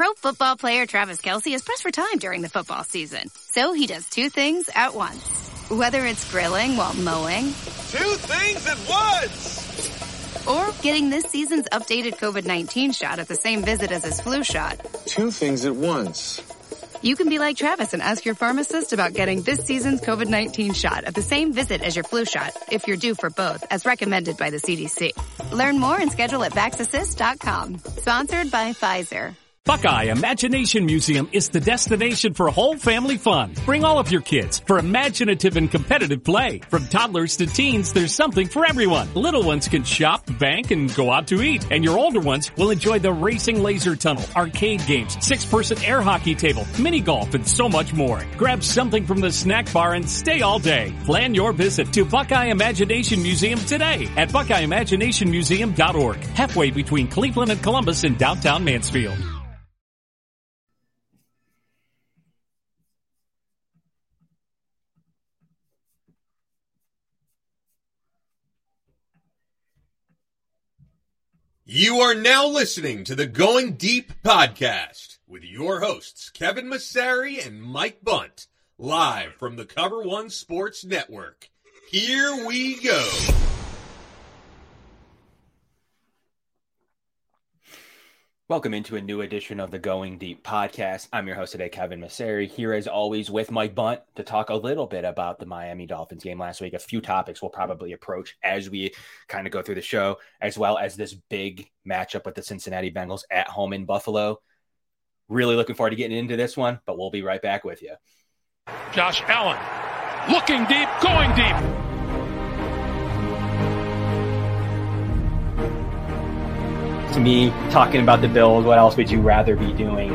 Pro football player Travis Kelce is pressed for time during the football season. So he does two things at once. Whether it's grilling while mowing. Two things at once! Or getting this season's updated COVID-19 shot at the same visit as his flu shot. Two things at once. You can be like Travis and ask your pharmacist about getting this season's COVID-19 shot at the same visit as your flu shot if you're due for both, as recommended by the CDC. Learn more and schedule at vaxassist.com. Sponsored by Pfizer. Buckeye Imagination Museum is the destination for whole family fun. Bring all of your kids for imaginative and competitive play. From toddlers to teens, there's something for everyone. Little ones can shop, bank, and go out to eat. And your older ones will enjoy the racing laser tunnel, arcade games, six-person air hockey table, mini golf, and so much more. Grab something from the snack bar and stay all day. Plan your visit to Buckeye Imagination Museum today at BuckeyeImaginationMuseum.org, halfway between Cleveland and Columbus in downtown Mansfield. You are now listening to the Going Deep podcast with your hosts, Kevin Massari and Mike Bunt, live from the Cover One Sports Network. Here we go. Welcome into a new edition of the Going Deep podcast. I'm your host today, Kevin Massari, here as always with Mike Bunt to talk a little bit about the Miami Dolphins game last week. A few topics we'll probably approach as we kind of go through the show, as well as this big matchup with the Cincinnati Bengals at home in Buffalo. Really looking forward to getting into this one, but we'll be right back with you. Josh Allen looking deep, going deep. To me, talking about the Bills, what else would you rather be doing?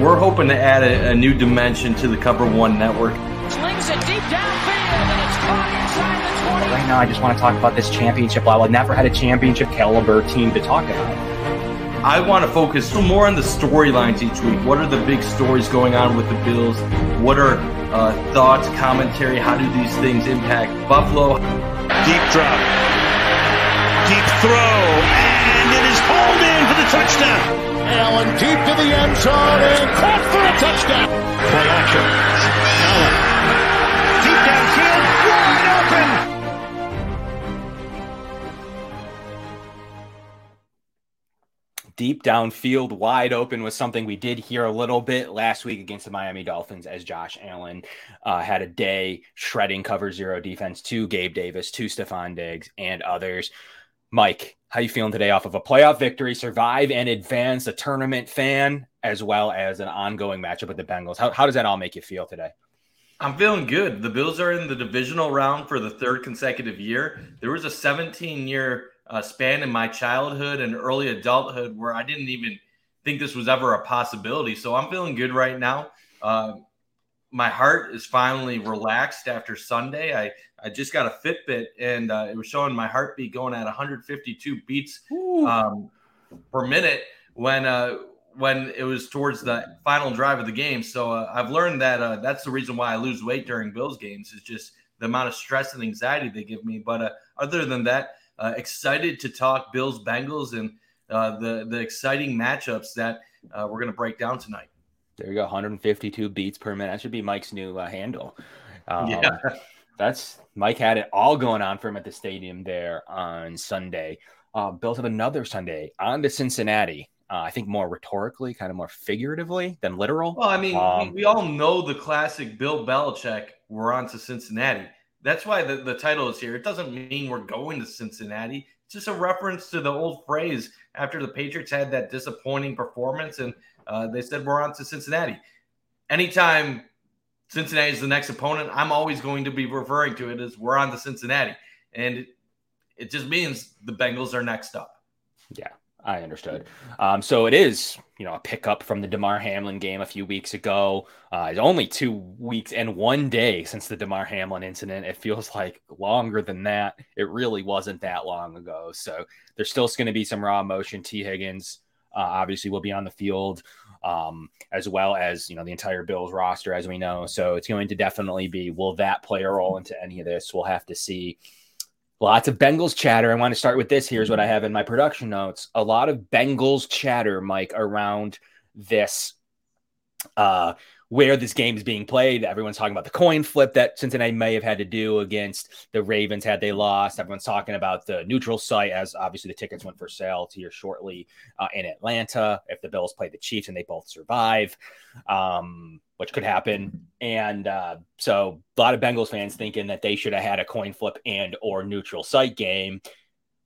We're hoping to add a, a new dimension to the Cover One network. Slings it deep downfield, and it's caught inside the 20. Right now, I just want to talk about this championship level. I never had a championship caliber team to talk about. I want to focus more on the storylines each week. What are the big stories going on with the Bills? What are uh, thoughts, commentary? How do these things impact Buffalo? Deep drop. Deep throw. And it is hauled in for the touchdown. Allen deep to the end zone and caught for a touchdown. Play action. Allen. Deep downfield. Wide open. Deep downfield, wide open was something we did hear a little bit last week against the Miami Dolphins as Josh Allen uh, had a day shredding cover zero defense to Gabe Davis, to Stefon Diggs, and others. Mike, how are you feeling today off of a playoff victory, survive and advance, a tournament fan, as well as an ongoing matchup with the Bengals? How, how does that all make you feel today? I'm feeling good. The Bills are in the divisional round for the third consecutive year. There was a 17 year uh, span in my childhood and early adulthood where I didn't even think this was ever a possibility. So I'm feeling good right now. Uh, my heart is finally relaxed after Sunday. I, I just got a Fitbit and uh, it was showing my heartbeat going at 152 beats um, per minute when uh, when it was towards the final drive of the game. So uh, I've learned that uh, that's the reason why I lose weight during Bills games is just the amount of stress and anxiety they give me. But uh, other than that, uh, excited to talk Bills Bengals and uh, the the exciting matchups that uh, we're going to break down tonight. There you go, 152 beats per minute. That should be Mike's new uh, handle. Um, Yeah. That's Mike had it all going on for him at the stadium there on Sunday. Uh, Bills have another Sunday on to Cincinnati. Uh, I think more rhetorically, kind of more figuratively than literal. Well, I mean, Um, we, we all know the classic Bill Belichick. We're on to Cincinnati. That's why the, the title is here. It doesn't mean we're going to Cincinnati. It's just a reference to the old phrase after the Patriots had that disappointing performance and uh, they said we're on to Cincinnati. Anytime Cincinnati is the next opponent, I'm always going to be referring to it as we're on to Cincinnati. And it, just means the Bengals are next up. Yeah, I understood. Um, so it is, you know, a pickup from the Damar Hamlin game a few weeks ago. Uh, it's only two weeks and one day since the Damar Hamlin incident. It feels like longer than that. It really wasn't that long ago. So there's still going to be some raw emotion. Tee Higgins uh, obviously will be on the field, um, as well as you know the entire Bills roster, as we know. So it's going to definitely be. Will that play a role into any of this? We'll have to see Lots of Bengals chatter. I want to start with this. Here's what I have in my production notes. A lot of Bengals chatter, Mike, around this uh where this game is being played. Everyone's talking about the coin flip that Cincinnati may have had to do against the Ravens had they lost. Everyone's talking about the neutral site as obviously the tickets went for sale to here shortly uh, in Atlanta if the Bills play the Chiefs and they both survive, um, which could happen. And uh, so a lot of Bengals fans thinking that they should have had a coin flip and or neutral site game.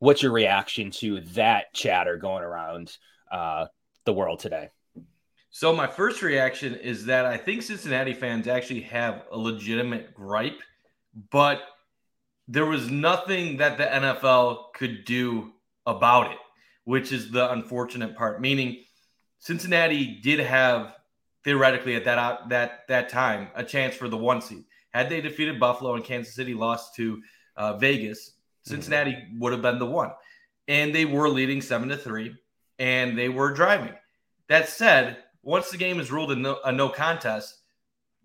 What's your reaction to that chatter going around uh, the world today? So my first reaction is that I think Cincinnati fans actually have a legitimate gripe, but there was nothing that the NFL could do about it, which is the unfortunate part. Meaning, Cincinnati did have theoretically at that that that time a chance for the one seed. Had they defeated Buffalo and Kansas City lost to uh, Vegas, Cincinnati mm-hmm. would have been the one, and they were leading seven to three, and they were driving. That said, once the game is ruled a no, a no contest,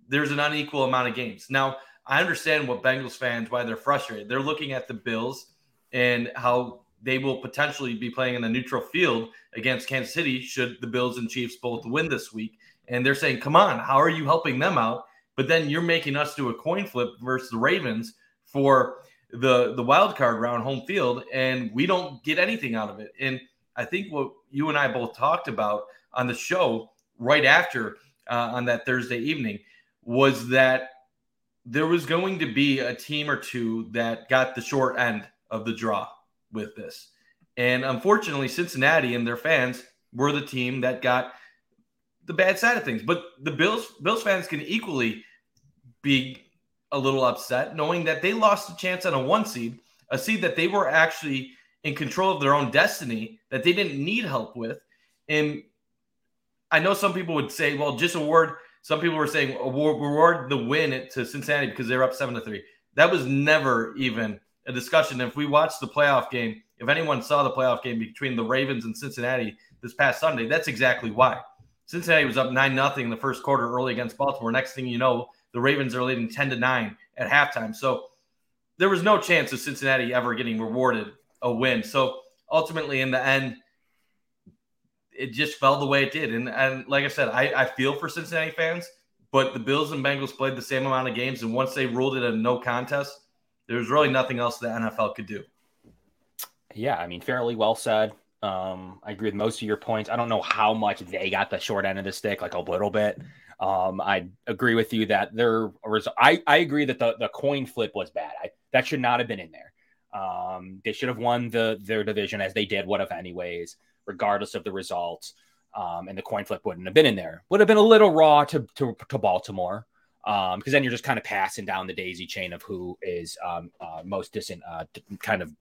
there's an unequal amount of games. Now, I understand what Bengals fans why they're frustrated. They're looking at the Bills and how they will potentially be playing in a neutral field against Kansas City should the Bills and Chiefs both win this week. And they're saying, "Come on, how are you helping them out?" But then you're making us do a coin flip versus the Ravens for the the wild card round home field, and we don't get anything out of it. And I think what you and I both talked about on the show right after uh, on that Thursday evening was that there was going to be a team or two that got the short end of the draw with this. And unfortunately, Cincinnati and their fans were the team that got the bad side of things. But the Bills Bills fans can equally be a little upset knowing that they lost a chance on a one seed, a seed that they were actually in control of their own destiny, that they didn't need help with. And I know some people would say, well, just award. Some people were saying award, reward the win to Cincinnati because they're up seven to three. That was never even a discussion. If we watched the playoff game, if anyone saw the playoff game between the Ravens and Cincinnati this past Sunday, that's exactly why. Cincinnati was up nine nothing in the first quarter early against Baltimore. Next thing you know, the Ravens are leading ten to nine at halftime. So there was no chance of Cincinnati ever getting rewarded a win. So ultimately, in the end, it just fell the way it did. And and like I said, I, I feel for Cincinnati fans, but the Bills and Bengals played the same amount of games, and once they ruled it a no contest, there was really nothing else the NFL could do. Yeah, I mean, fairly well said. Um, I agree with most of your points. I don't know how much they got the short end of the stick, like a little bit. Um, I agree with you that there was. I, I agree that the, the coin flip was bad. I, that should not have been in there. Um, they should have won the their division as they did. What if anyways? Regardless of the results. Um, and the coin flip wouldn't have been in there. Would have been a little raw to to, to Baltimore because um, then you're just kind of passing down the daisy chain of who is um, uh, most distant, uh, kind of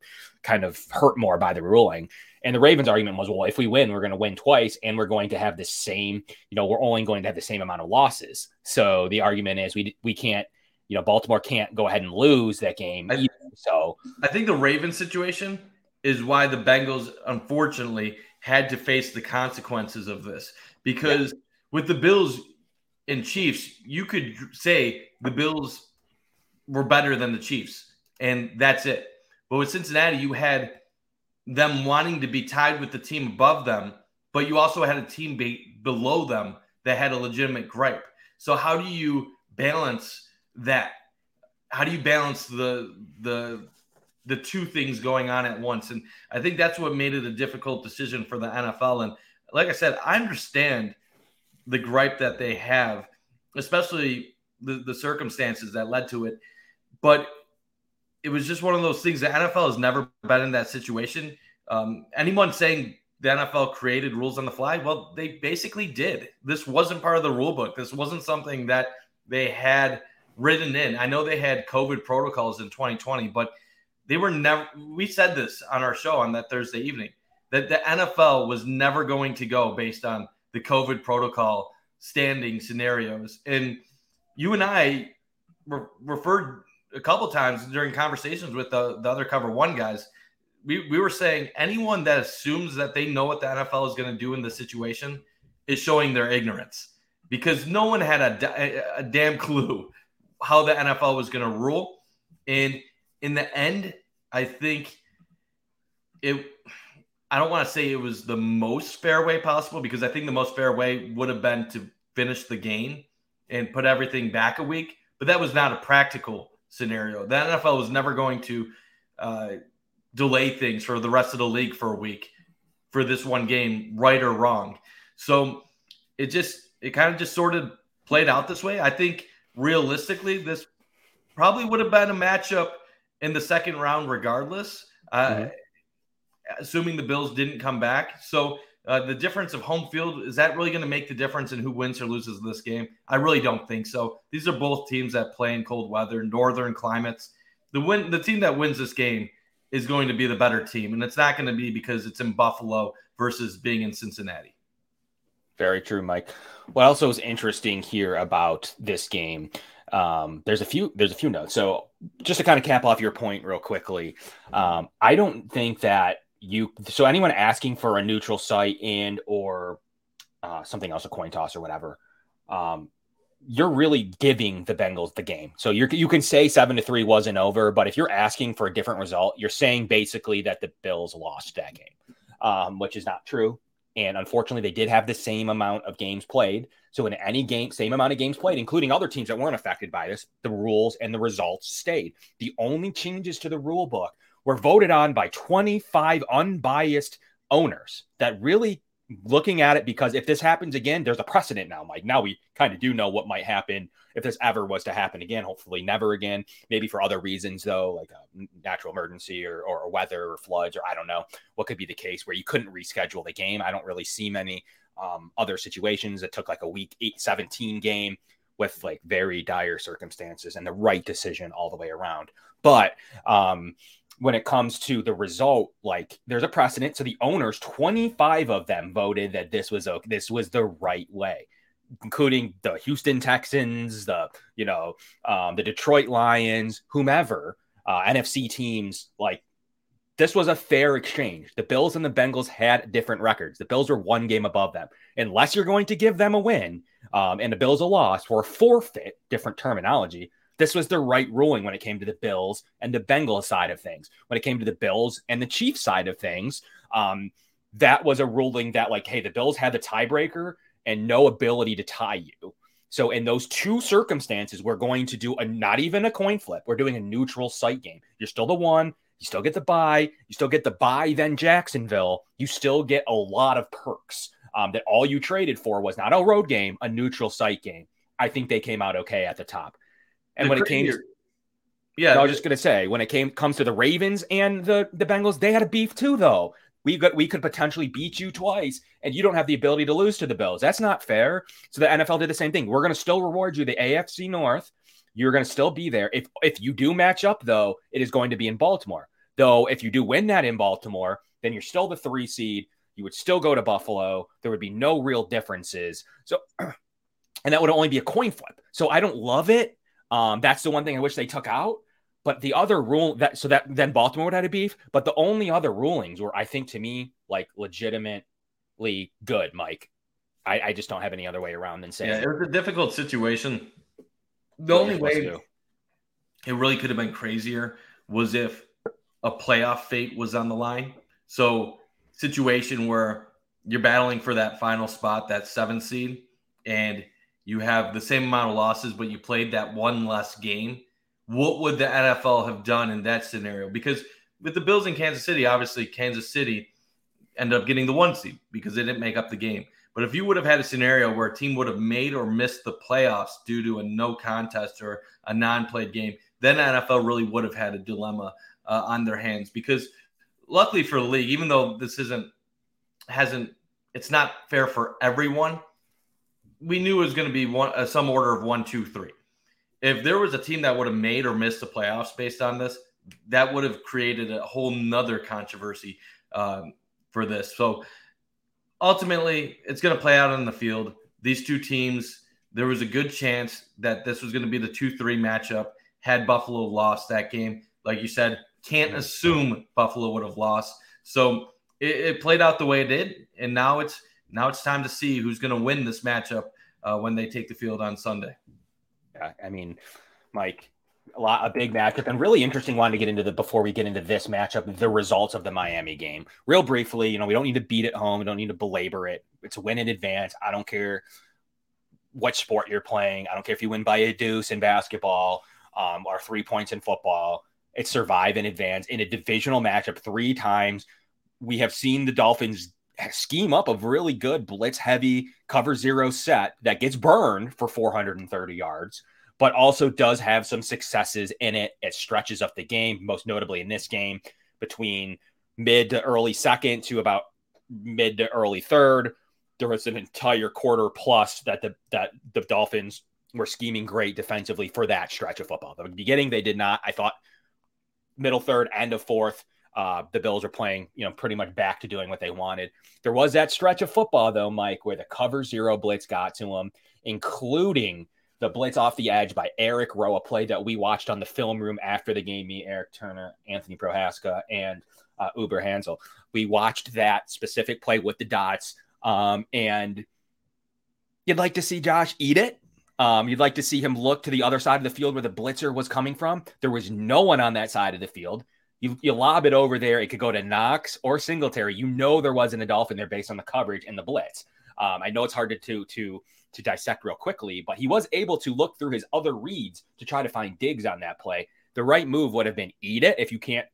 kind of hurt more by the ruling. And the Ravens' argument was, well, if we win, we're going to win twice, and we're going to have the same. You know, we're only going to have the same amount of losses. So the argument is we we can't. You know, Baltimore can't go ahead and lose that game. I, so I think the Ravens situation is why the Bengals, unfortunately, had to face the consequences of this because yeah. with the Bills and Chiefs, you could say the Bills were better than the Chiefs, and that's it. But with Cincinnati, you had them wanting to be tied with the team above them, but you also had a team be- below them that had a legitimate gripe. So how do you balance that? How do you balance the the the two things going on at once. And I think that's what made it a difficult decision for the NFL. And like I said, I understand the gripe that they have, especially the, the circumstances that led to it. But it was just one of those things. The NFL has never been in that situation. Um, anyone saying the NFL created rules on the fly, well, they basically did. This wasn't part of the rule book. This wasn't something that they had written in. I know they had COVID protocols in 2020, but they were never, we said this on our show on that Thursday evening, that the NFL was never going to go based on the COVID protocol standing scenarios. And you and I re- referred a couple times during conversations with the, the other cover one guys. We, we were saying anyone that assumes that they know what the NFL is going to do in this situation is showing their ignorance because no one had a, a damn clue how the NFL was going to rule. And in the end, I think it. I don't want to say it was the most fair way possible because I think the most fair way would have been to finish the game and put everything back a week. But that was not a practical scenario. The NFL was never going to uh, delay things for the rest of the league for a week for this one game, right or wrong. So it just it kind of just sort of played out this way. I think realistically, this probably would have been a matchup in the second round, regardless. Uh, mm-hmm. Assuming the Bills didn't come back, so uh, the difference of home field is that really going to make the difference in who wins or loses this game? I really don't think so. These are both teams that play in cold weather, northern climates. The win, the team that wins this game is going to be the better team, and it's not going to be because it's in Buffalo versus being in Cincinnati. Very true, Mike. What also is interesting here about this game? Um, there's a few there's a few notes. So just to kind of cap off your point real quickly, um, I don't think that you so anyone asking for a neutral site and or uh, something else, a coin toss or whatever, um, you're really giving the Bengals the game. So you're you can say seven to three wasn't over, but if you're asking for a different result, you're saying basically that the Bills lost that game, um, which is not true. And unfortunately, they did have the same amount of games played. So in any game, same amount of games played, including other teams that weren't affected by this, the rules and the results stayed. The only changes to the rule book were voted on by 25 unbiased owners that really looking at it because if this happens again, there's a precedent now, Mike. Now we kind of do know what might happen if this ever was to happen again. Hopefully, never again. Maybe for other reasons, though, like a natural emergency or, or weather or floods, or I don't know what could be the case where you couldn't reschedule the game. I don't really see many um, other situations that took like a week eight, 17 game with like very dire circumstances and the right decision all the way around. But um, when it comes to the result, like there's a precedent. So the owners, 25 of them voted that this was okay, this was the right way, including the Houston Texans, the you know, um, the Detroit Lions, whomever, uh, NFC teams. Like this was a fair exchange. The Bills and the Bengals had different records. The Bills were one game above them. Unless you're going to give them a win, um, and the Bills a loss or forfeit, different terminology this was the right ruling when it came to the Bills and the Bengals side of things. When it came to the Bills and the Chiefs side of things, um, that was a ruling that, like, hey, the Bills had the tiebreaker and no ability to tie you. So, in those two circumstances, we're going to do a not even a coin flip. We're doing a neutral site game. You're still the one. You still get the buy. You still get the buy, then Jacksonville. You still get a lot of perks um, that all you traded for was not a road game, a neutral site game. I think they came out okay at the top. And the when it came to yeah, I was just gonna say when it came comes to the Ravens and the the Bengals, they had a beef too, though. We got we could potentially beat you twice, and you don't have the ability to lose to the Bills. That's not fair. So the NFL did the same thing. We're gonna still reward you the AFC North. You're gonna still be there. If if you do match up, though, it is going to be in Baltimore. Though if you do win that in Baltimore, then you're still the three seed. You would still go to Buffalo. There would be no real differences. So, and that would only be a coin flip. So I don't love it um, that's the one thing I wish they took out. But the other rule that so that then Baltimore would have a beef. But the only other rulings were, I think, to me, like legitimately good, Mike. I, I just don't have any other way around than saying. Yeah, it was a difficult situation. The only way it really could have been crazier was if a playoff fate was on the line. So situation where you're battling for that final spot, that seven seed, and you have the same amount of losses, but you played that one less game. What would the NFL have done in that scenario? Because with the Bills in Kansas City, obviously Kansas City ended up getting the one seed because they didn't make up the game. But if you would have had a scenario where a team would have made or missed the playoffs due to a no contest or a non played game, then NFL really would have had a dilemma uh, on their hands. Because luckily for the league, even though this isn't, hasn't, it's not fair for everyone we knew it was going to be one uh, some order of one, two, three. If there was a team that would have made or missed the playoffs based on this, that would have created a whole nother controversy um, for this. So ultimately, it's going to play out on the field. These two teams, there was a good chance that this was going to be the two-three matchup. Had Buffalo lost that game, like you said, can't assume Buffalo would have lost. So it, it played out the way it did, and now it's now it's time to see who's going to win this matchup uh, when they take the field on Sunday. Yeah, I mean, Mike, a lot a big matchup and really interesting one to get into the before we get into this matchup the results of the Miami game. Real briefly you know we don't need to beat it home. We don't need to belabor it. It's a win in advance. I don't care what sport you're playing. I don't care if you win by a deuce in basketball um, or three points in football. It's survive in advance. In a divisional matchup three times we have seen the Dolphins scheme up a really good blitz heavy cover zero set that gets burned for 430 yards but also does have some successes in it. It stretches up the game, most notably in this game between mid to early second to about mid to early third. There was an entire quarter plus that the that the Dolphins were scheming great defensively for that stretch of football. The beginning they did not. I thought middle third, end of fourth, uh, the Bills are playing, you know, pretty much back to doing what they wanted. There was that stretch of football though, Mike, where the cover zero blitz got to them, including the blitz off the edge by Eric Rowe, a play that we watched on the film room after the game. Me, Eric Turner, Anthony Prohaska, and uh, Uber Hansel. We watched that specific play with the dots, um, and you'd like to see Josh eat it. Um, you'd like to see him look to the other side of the field where the blitzer was coming from. There was no one on that side of the field. You, you lob it over there, it could go to Knox or Singletary. You know there wasn't a Dolphin there based on the coverage and the blitz. Um, I know it's hard to, to to to dissect real quickly, but he was able to look through his other reads to try to find Diggs on that play. The right move would have been eat it if you can't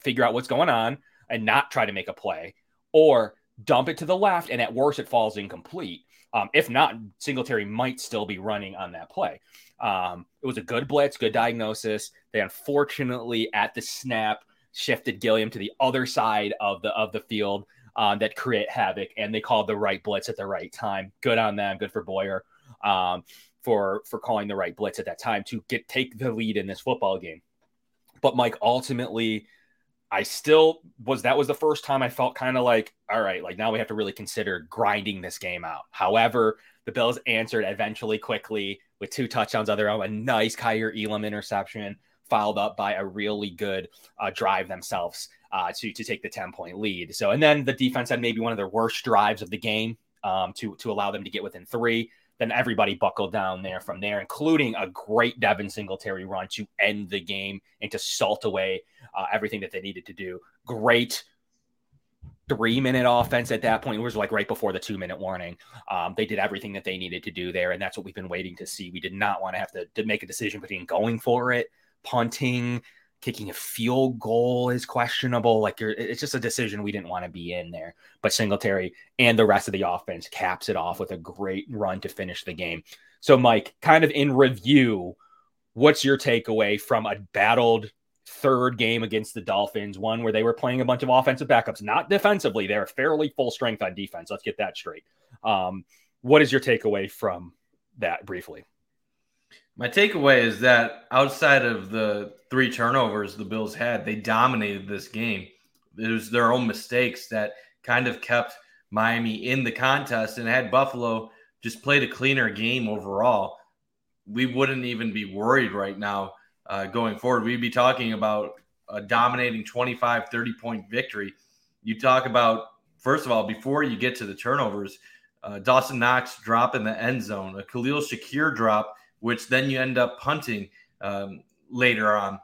figure out what's going on and not try to make a play, or dump it to the left, and at worst, it falls incomplete. Um, if not, Singletary might still be running on that play. Um, it was a good blitz, good diagnosis. They unfortunately, at the snap, shifted Gilliam to the other side of the of the field um, that create havoc, and they called the right blitz at the right time. Good on them. Good for Boyer um, for for calling the right blitz at that time to get take the lead in this football game. But Mike, ultimately, I still was that was the first time I felt kind of like, all right, like now we have to really consider grinding this game out. However, the Bills answered eventually quickly with two touchdowns on their own, a nice Kaiir Elam interception, followed up by a really good uh, drive themselves uh, to to take the ten point lead. So and then the defense had maybe one of their worst drives of the game um, to to allow them to get within three. Then everybody buckled down there from there, including a great Devin Singletary run to end the game and to salt away uh, everything that they needed to do. Great three minute offense at that point. It was like right before the two minute warning. Um, they did everything that they needed to do there, and that's what we've been waiting to see. We did not want to have to, to make a decision between going for it, punting, kicking a field goal is questionable. Like it's just a decision we didn't want to be in there. But Singletary and the rest of the offense caps it off with a great run to finish the game. So, Mike, kind of in review, what's your takeaway from a battled third game against the Dolphins? One where they were playing a bunch of offensive backups, not defensively. They're fairly full strength on defense. Let's get that straight. Um, what is your takeaway from that briefly? My takeaway is that outside of the three turnovers the Bills had, they dominated this game. It was their own mistakes that kind of kept Miami in the contest. And had Buffalo just played a cleaner game overall, we wouldn't even be worried right now uh, going forward. We'd be talking about a dominating 25, 30 point victory. You talk about, first of all, before you get to the turnovers, uh, Dawson Knox drop in the end zone, a Khalil Shakir drop which then you end up punting um, later on.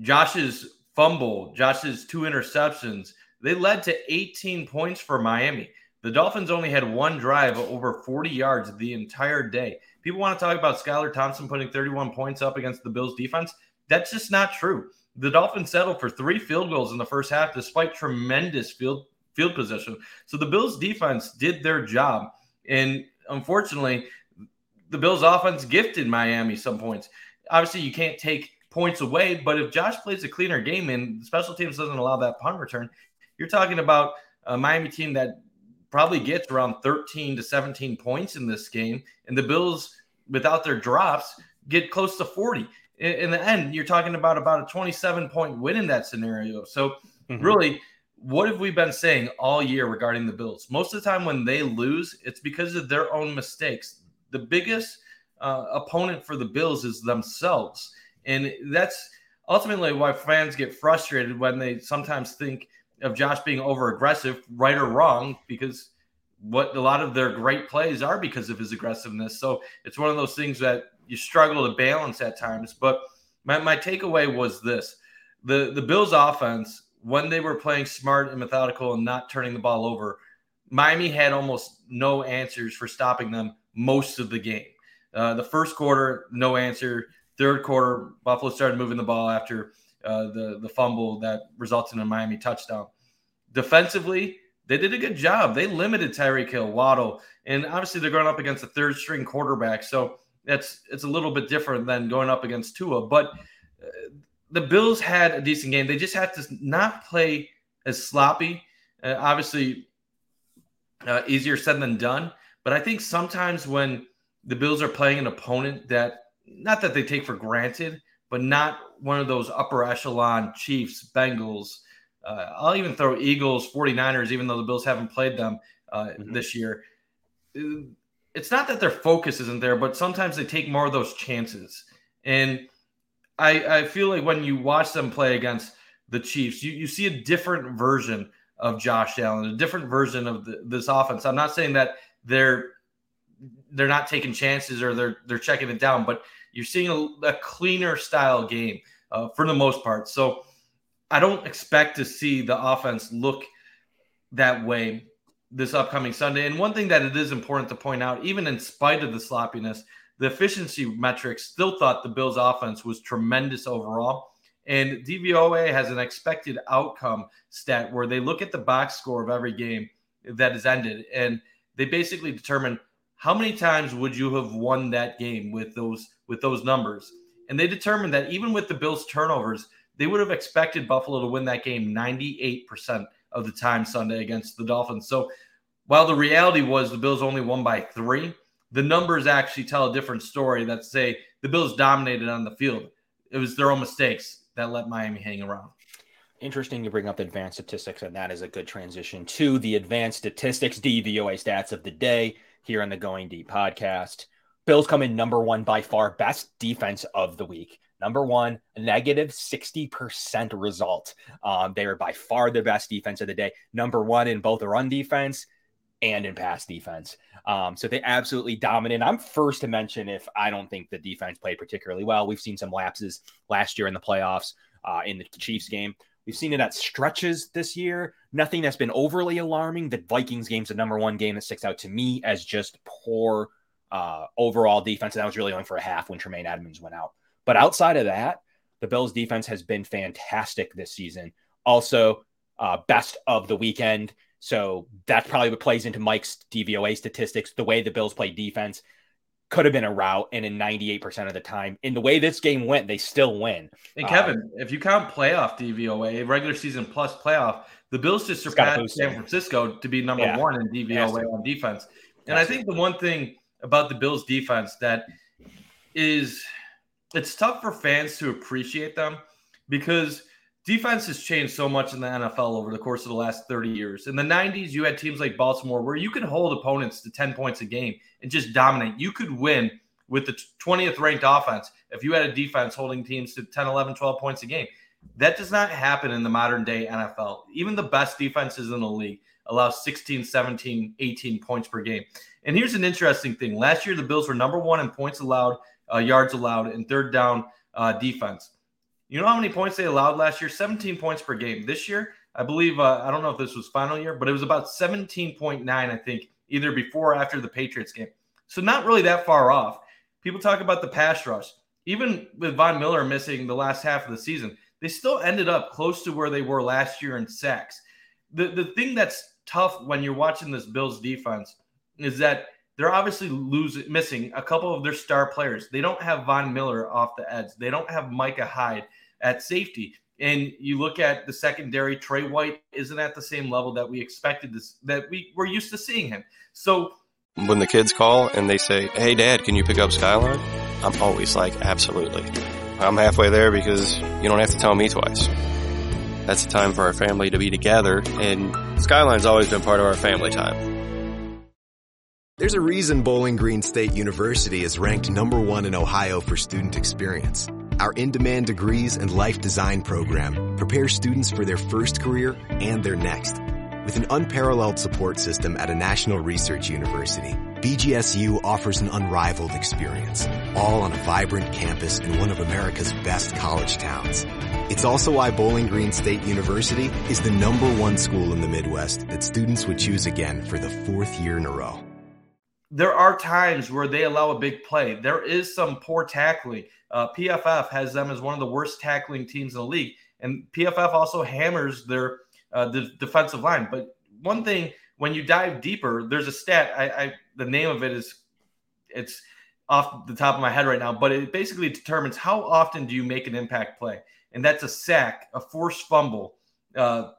Josh's fumble, Josh's two interceptions, they led to 18 points for Miami. The Dolphins only had one drive over 40 yards the entire day. People want to talk about Skylar Thompson putting 31 points up against the Bills defense. That's just not true. The Dolphins settled for three field goals in the first half despite tremendous field field position. So the Bills defense did their job. And unfortunately, the Bills offense gifted Miami some points. Obviously, you can't take points away, but if Josh plays a cleaner game and the special teams doesn't allow that punt return, you're talking about a Miami team that probably gets around 13 to 17 points in this game. And the Bills, without their drops, get close to 40. In, in the end, you're talking about about a 27 point win in that scenario. So, mm-hmm. really, what have we been saying all year regarding the Bills? Most of the time when they lose, it's because of their own mistakes the biggest uh, opponent for the Bills is themselves. And that's ultimately why fans get frustrated when they sometimes think of Josh being over aggressive, right or wrong, because what a lot of their great plays are because of his aggressiveness. So it's one of those things that you struggle to balance at times. But my, my takeaway was this the the Bills offense when they were playing smart and methodical and not turning the ball over, Miami had almost no answers for stopping them most of the game. Uh, the first quarter, no answer. Third quarter, Buffalo started moving the ball after uh, the the fumble that resulted in a Miami touchdown. Defensively, they did a good job. They limited Tyreek Hill, Waddle, and obviously they're going up against a third string quarterback. So that's it's a little bit different than going up against Tua. But uh, the Bills had a decent game. They just had to not play as sloppy. Uh, obviously, uh, easier said than done. But I think sometimes when the Bills are playing an opponent that not that they take for granted, but not one of those upper echelon Chiefs, Bengals. Uh, I'll even throw Eagles, 49ers, even though the Bills haven't played them uh, mm-hmm. this year. It's not that their focus isn't there, but sometimes they take more of those chances. And I, I feel like when you watch them play against the Chiefs, you, you see a different version of Josh Allen, a different version of the, this offense. I'm not saying that they're they're not taking chances or they're they're checking it down, but you're seeing a, a cleaner style game uh, for the most part. So I don't expect to see the offense look that way this upcoming Sunday. And one thing that it is important to point out, even in spite of the sloppiness, the efficiency metrics still thought the Bills' offense was tremendous overall. And DVOA has an expected outcome stat where they look at the box score of every game that is ended, and they basically determine how many times would you have won that game with those with those numbers. And they determined that even with the Bills' turnovers, they would have expected Buffalo to win that game 98% of the time Sunday against the Dolphins. So while the reality was the Bills only won by three, the numbers actually tell a different story that say the Bills dominated on the field. It was their own mistakes that let Miami hang around. Interesting to bring up advanced statistics, and that is a good transition to the advanced statistics DVOA stats of the day here on the Going Deep podcast. Bills come in number one by far, best defense of the week. Number one, negative 60% result. Um, they are by far the best defense of the day. Number one in both run defense and in pass defense. Um, so they absolutely dominate. I'm first to mention if I don't think the defense played particularly well. We've seen some lapses last year in the playoffs uh, in the Chiefs game. We've seen it at stretches this year. Nothing that's been overly alarming. The Vikings game's the number one game that sticks out to me as just poor uh, overall defense. And that was really only for a half when Tremaine Edmunds went out. But outside of that, the Bills defense has been fantastic this season. Also, uh, best of the weekend. So that probably what plays into Mike's DVOA statistics. The way the Bills play defense could have been a route, and in 98% of the time, in the way this game went, they still win. And Kevin, uh, if you count playoff DVOA, regular season plus playoff, the Bills just surpassed San Francisco to be number yeah. one in DVOA on defense. And I think the one thing about the Bills defense that is it's tough for fans to appreciate them because – defense has changed so much in the NFL over the course of the last 30 years. In the 90s, you had teams like Baltimore where you could hold opponents to 10 points a game and just dominate. You could win with the 20th ranked offense if you had a defense holding teams to 10, 11, 12 points a game. That does not happen in the modern day NFL. Even the best defenses in the league allow 16, 17, 18 points per game. And here's an interesting thing. Last year, the Bills were number one in points allowed, uh, yards allowed, and third down uh, defense. You know how many points they allowed last year? 17 points per game. This year, I believe, uh, I don't know if this was final year, but it was about 17.9, I think, either before or after the Patriots game. So not really that far off. People talk about the pass rush. Even with Von Miller missing the last half of the season, they still ended up close to where they were last year in sacks. The, the thing that's tough when you're watching this Bills defense is that they're obviously losing, missing a couple of their star players. They don't have Von Miller off the edge. They don't have Micah Hyde at safety. And you look at the secondary, Trey White isn't at the same level that we expected this, that we were used to seeing him. So when the kids call and they say, Hey dad, can you pick up Skyline? I'm always like, absolutely. I'm halfway there because you don't have to tell me twice. That's the time for our family to be together and Skyline's always been part of our family time. There's a reason Bowling Green State University is ranked number one in Ohio for student experience. Our in-demand degrees and life design program prepares students for their first career and their next. With an unparalleled support system at a national research university, BGSU offers an unrivaled experience, all on a vibrant campus in one of America's best college towns. It's also why Bowling Green State University is the number one school in the Midwest that students would choose again for the fourth year in a row. There are times where they allow a big play. There is some poor tackling. Uh, PFF has them as one of the worst tackling teams in the league, and PFF also hammers their uh, the defensive line. But one thing, when you dive deeper, there's a stat. I, I the name of it is it's off the top of my head right now, but it basically determines how often do you make an impact play, and that's a sack, a forced fumble, uh,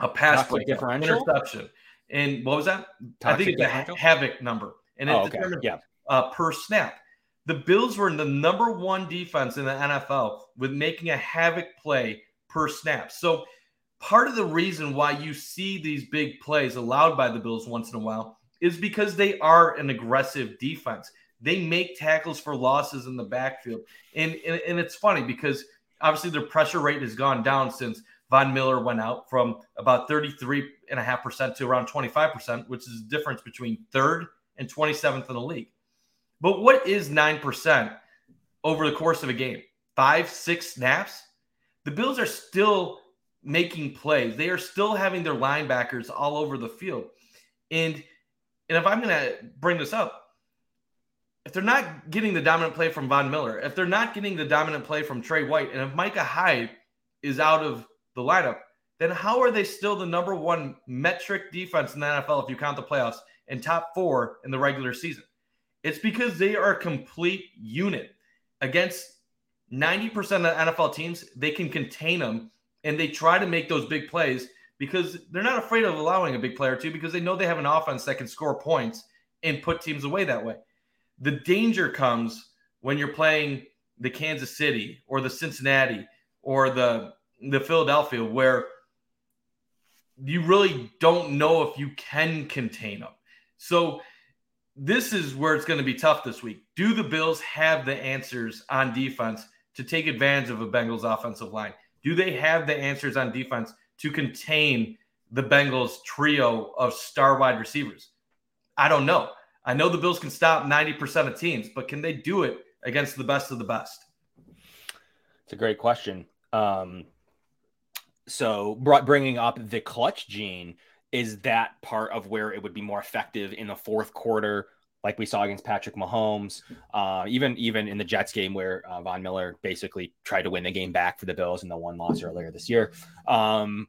a pass play, differential, interception, and what was that? Toxic I think it's a havoc number, and it oh, okay. yeah. uh, per snap. The Bills were the number one defense in the NFL with making a havoc play per snap. So part of the reason why you see these big plays allowed by the Bills once in a while is because they are an aggressive defense. They make tackles for losses in the backfield. And, and, and it's funny because obviously their pressure rate has gone down since Von Miller went out from about 33.5% to around 25%, which is the difference between third and 27th in the league. But what is 9% over the course of a game? Five, six snaps? The Bills are still making plays. They are still having their linebackers all over the field. And and if I'm going to bring this up, if they're not getting the dominant play from Von Miller, if they're not getting the dominant play from Trey White, and if Micah Hyde is out of the lineup, then how are they still the number one metric defense in the NFL if you count the playoffs and top four in the regular season? It's because they are a complete unit against 90% of NFL teams. They can contain them and they try to make those big plays because they're not afraid of allowing a big player to because they know they have an offense that can score points and put teams away that way. The danger comes when you're playing the Kansas City or the Cincinnati or the the Philadelphia where you really don't know if you can contain them. So this is where it's going to be tough this week. Do the Bills have the answers on defense to take advantage of a Bengals offensive line? Do they have the answers on defense to contain the Bengals trio of star wide receivers? I don't know. I know the Bills can stop 90% of teams, but can they do it against the best of the best? It's a great question. Um, so, bringing up the clutch gene, is that part of where it would be more effective in the fourth quarter like we saw against Patrick Mahomes, uh, even even in the Jets game where uh, Von Miller basically tried to win the game back for the Bills in the one loss earlier this year, um,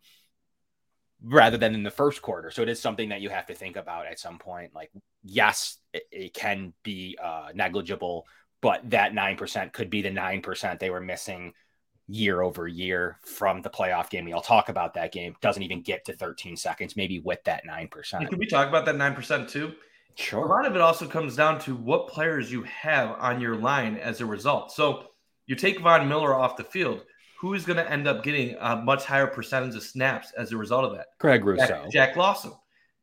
rather than in the first quarter. So it is something that you have to think about at some point. Like, yes, it, it can be uh, negligible, but that nine percent could be the nine percent they were missing year over year from the playoff game. We'll talk about that game. Doesn't even get to 13 seconds, maybe with that 9%. Can we talk about that 9% too? Sure. A lot of it also comes down to what players you have on your line as a result. So you take Von Miller off the field. Who is going to end up getting a much higher percentage of snaps as a result of that? Craig Rousseau. Shaq, Shaq Lawson.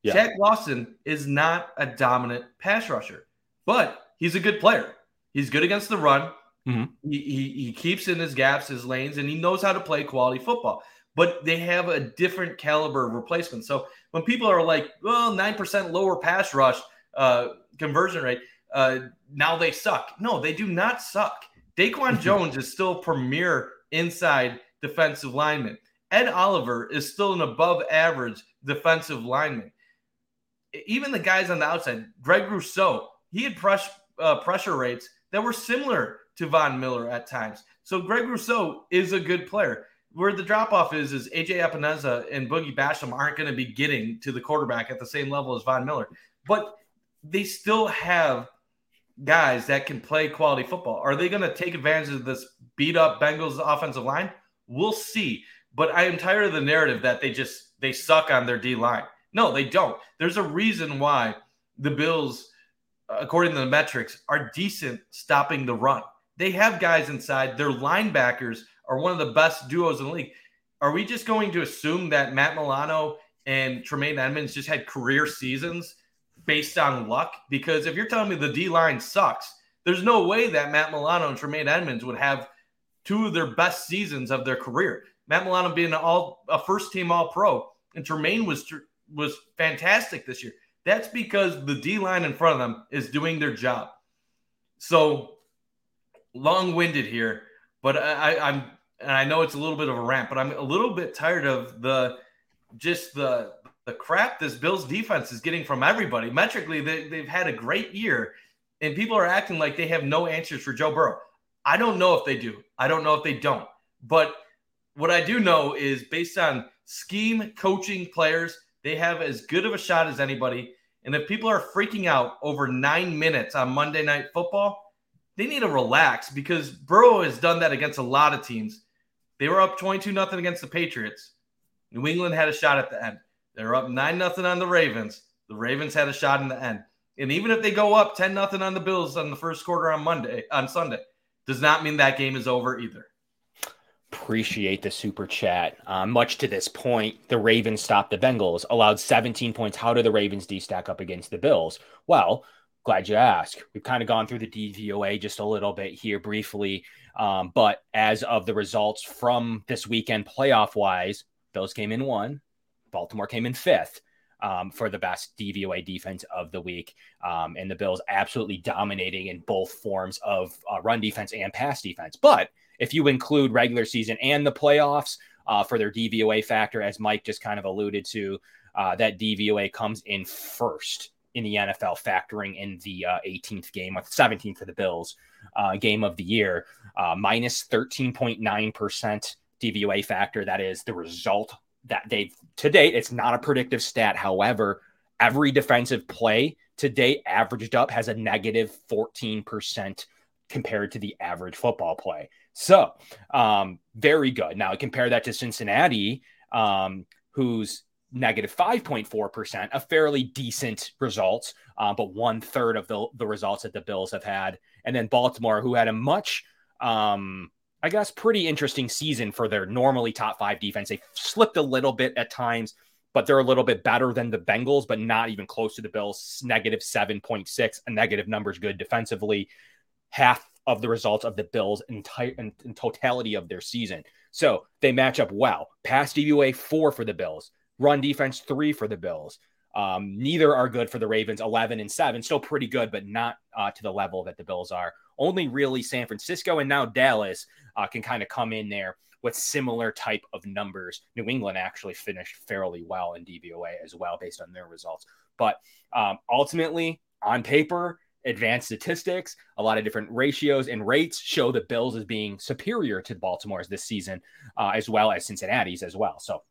Yeah. Shaq Lawson is not a dominant pass rusher, but he's a good player. He's good against the run. Mm-hmm. He, he, he keeps in his gaps, his lanes, and he knows how to play quality football. But they have a different caliber of replacement. So when people are like, well, 9% lower pass rush – uh, conversion rate, uh, now they suck. No, they do not suck. Daquan Jones is still premier inside defensive lineman. Ed Oliver is still an above average defensive lineman. Even the guys on the outside, Greg Rousseau, he had press, uh, pressure rates that were similar to Von Miller at times. So Greg Rousseau is a good player. Where the drop off is, is AJ Epenesa and Boogie Basham aren't going to be getting to the quarterback at the same level as Von Miller. But they still have guys that can play quality football. Are they going to take advantage of this beat up Bengals offensive line? We'll see. But I am tired of the narrative that they just they suck on their D line. No, they don't. There's a reason why the Bills, according to the metrics, are decent stopping the run. They have guys inside. Their linebackers are one of the best duos in the league. Are we just going to assume that Matt Milano and Tremaine Edmunds just had career seasons based on luck? Because if you're telling me the D line sucks, there's no way that Matt Milano and Tremaine Edmunds would have two of their best seasons of their career. Matt Milano being all a first team All Pro, and Tremaine was was fantastic this year. That's because the D line in front of them is doing their job. So long winded here, but I, I'm and I know it's a little bit of a rant, but I'm a little bit tired of the just the the crap this Bills defense is getting from everybody. Metrically, they, they've had a great year, and people are acting like they have no answers for Joe Burrow. I don't know if they do. I don't know if they don't. But what I do know is based on scheme, coaching, players, they have as good of a shot as anybody. And if people are freaking out over nine minutes on Monday Night Football, they need to relax because Burrow has done that against a lot of teams. They were up 22 nothing against the Patriots. New England had a shot at the end. They were up 9 nothing on the Ravens. The Ravens had a shot in the end. And even if they go up 10 nothing on the Bills on the first quarter on Monday, on Sunday, does not mean that game is over either. Appreciate the super chat. Uh, much to this point, the Ravens stopped the Bengals, allowed 17 points. How do the Ravens D stack up against the Bills? Well, glad you asked. We've kind of gone through the DVOA just a little bit here briefly. Um, but as of the results from this weekend, playoff wise, Bills came in one, Baltimore came in fifth. Um, for the best DVOA defense of the week. Um, and the Bills absolutely dominating in both forms of uh, run defense and pass defense. But if you include regular season and the playoffs uh, for their DVOA factor, as Mike just kind of alluded to, uh, that DVOA comes in first in the NFL, factoring in the uh, 18th game with 17th for the Bills uh, game of the year, uh, minus 13.9% DVOA factor. That is the result that they to date. It's not a predictive stat. However, every defensive play to date averaged up has a negative 14% compared to the average football play. So, um, very good. Now, compare that to Cincinnati, um, negative 5.4%, a fairly decent result, uh, but one third of the, the results that the Bills have had. And then Baltimore, who had a much, um, I guess, pretty interesting season for their normally top five defense. They slipped a little bit at times, but they're a little bit better than the Bengals, but not even close to the Bills. Negative 7.6, a negative numbers good defensively. Half of the results of the Bills' entire in, in totality of their season. So they match up well. Pass DVOA four for the Bills, Run defense three for the Bills. Um, neither are good for the Ravens, 11 and 7. Still pretty good, but not uh, to the level that the Bills are. Only really San Francisco and now Dallas uh, can kind of come in there with similar type of numbers. New England actually finished fairly well in DVOA as well, based on their results. But um, ultimately, on paper, advanced statistics, a lot of different ratios and rates show the Bills as being superior to Baltimore's this season, uh, as well as Cincinnati's as well. So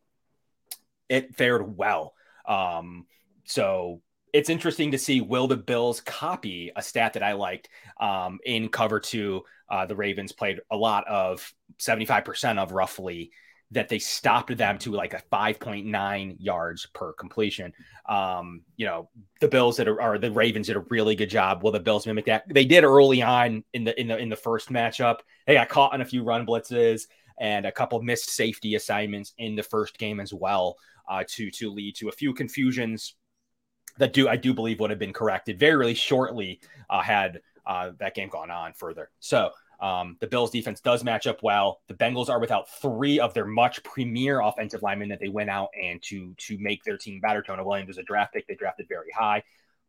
it fared well. Um, so it's interesting to see will the Bills copy a stat that I liked um, in cover two. Uh, the Ravens played a lot of 75% of roughly that they stopped them to like a 5.9 yards per completion. Um, you know, the Bills that are, are, the Ravens did a really good job. Will the Bills mimic that? They did early on in the in the in the first matchup. They got caught on a few run blitzes and a couple missed safety assignments in the first game as well uh, to to lead to a few confusions that do I do believe would have been corrected very really shortly uh, had uh, that game gone on further. So um, the Bills defense does match up well. The Bengals are without three of their much premier offensive linemen that they went out and to to make their team better. Tony Williams was a draft pick they drafted very high,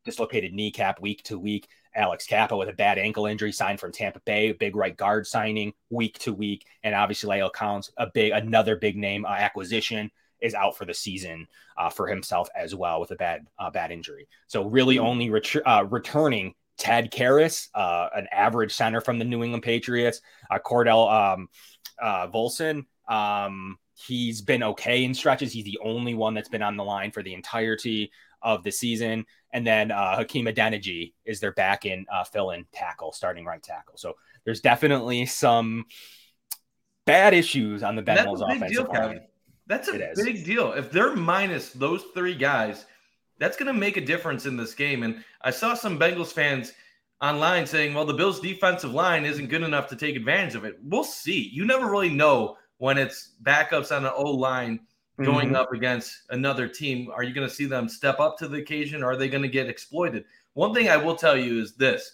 dislocated kneecap week to week. Alex Cappa with a bad ankle injury signed from Tampa Bay, big right guard signing week to week, and obviously La'el Collins, a big another big name uh, acquisition is out for the season uh, for himself as well with a bad uh, bad injury. So really mm-hmm. only ret- uh, returning Ted Karras, uh, an average center from the New England Patriots, uh, Cordell um, uh, Volson. Um, he's been okay in stretches. He's the only one that's been on the line for the entirety of the season. And then uh, Hakeem Adeniji is their back in uh, fill in tackle, starting right tackle. So there's definitely some bad issues on the Bengals offensive line. That's a big deal. If they're minus those three guys, that's going to make a difference in this game. And I saw some Bengals fans online saying, well, the Bills' defensive line isn't good enough to take advantage of it. We'll see. You never really know when it's backups on an O line going mm-hmm. up against another team. Are you going to see them step up to the occasion or are they going to get exploited? One thing I will tell you is this.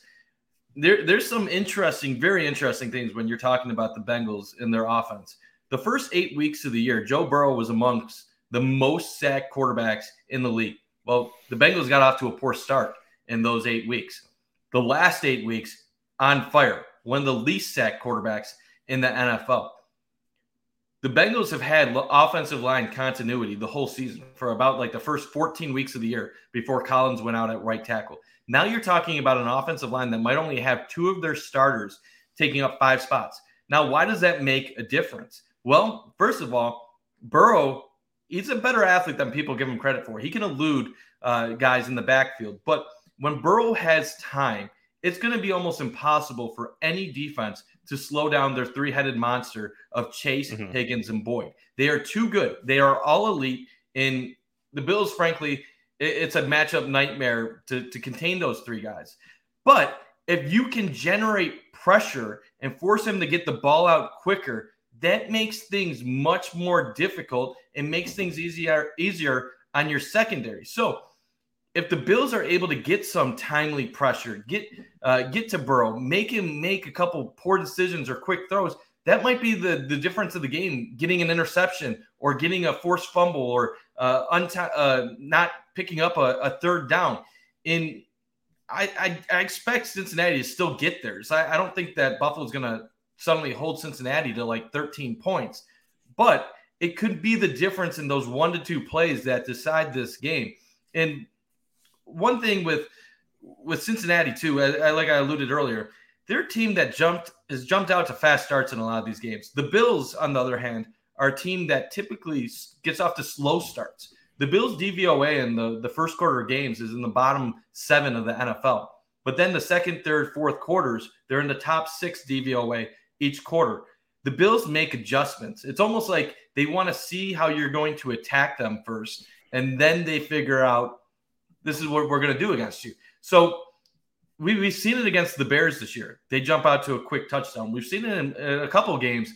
There, there's some interesting, very interesting things when you're talking about the Bengals in their offense. The first eight weeks of the year, Joe Burrow was amongst the most sacked quarterbacks in the league. Well, the Bengals got off to a poor start in those eight weeks. The last eight weeks on fire, one of the least sacked quarterbacks in the NFL. The Bengals have had offensive line continuity the whole season for about like the first 14 weeks of the year before Collins went out at right tackle. Now you're talking about an offensive line that might only have two of their starters taking up five spots. Now, why does that make a difference? Well, first of all, Burrow, he's a better athlete than people give him credit for. He can elude uh, guys in the backfield. But when Burrow has time, it's going to be almost impossible for any defense to slow down their three headed monster of Chase, mm-hmm. Higgins, and Boyd. They are too good. They are all elite. In the Bills, frankly, it's a matchup nightmare to, to contain those three guys. But if you can generate pressure and force him to get the ball out quicker, that makes things much more difficult and makes things easier easier on your secondary. So if the Bills are able to get some timely pressure, get uh, get to Burrow, make him make a couple poor decisions or quick throws, that might be the the difference of the game. Getting an interception or getting a forced fumble or uh, uh, not picking up a, a, third down. In I, I, I expect Cincinnati to still get theirs. I, I don't think that Buffalo's going to suddenly hold Cincinnati to like 13 points, but it could be the difference in those one to two plays that decide this game. And one thing with with Cincinnati too, I, I, like I alluded earlier, they're a team that jumped has jumped out to fast starts in a lot of these games. The Bills, on the other hand, are a team that typically gets off to slow starts. The Bills' DVOA in the, the first quarter of games is in the bottom seven of the NFL. But then the second, third, fourth quarters, they're in the top six DVOA each quarter. The Bills make adjustments. It's almost like they want to see how you're going to attack them first, and then they figure out this is what we're going to do against you. So we, we've seen it against the Bears this year. They jump out to a quick touchdown. We've seen it in, a couple games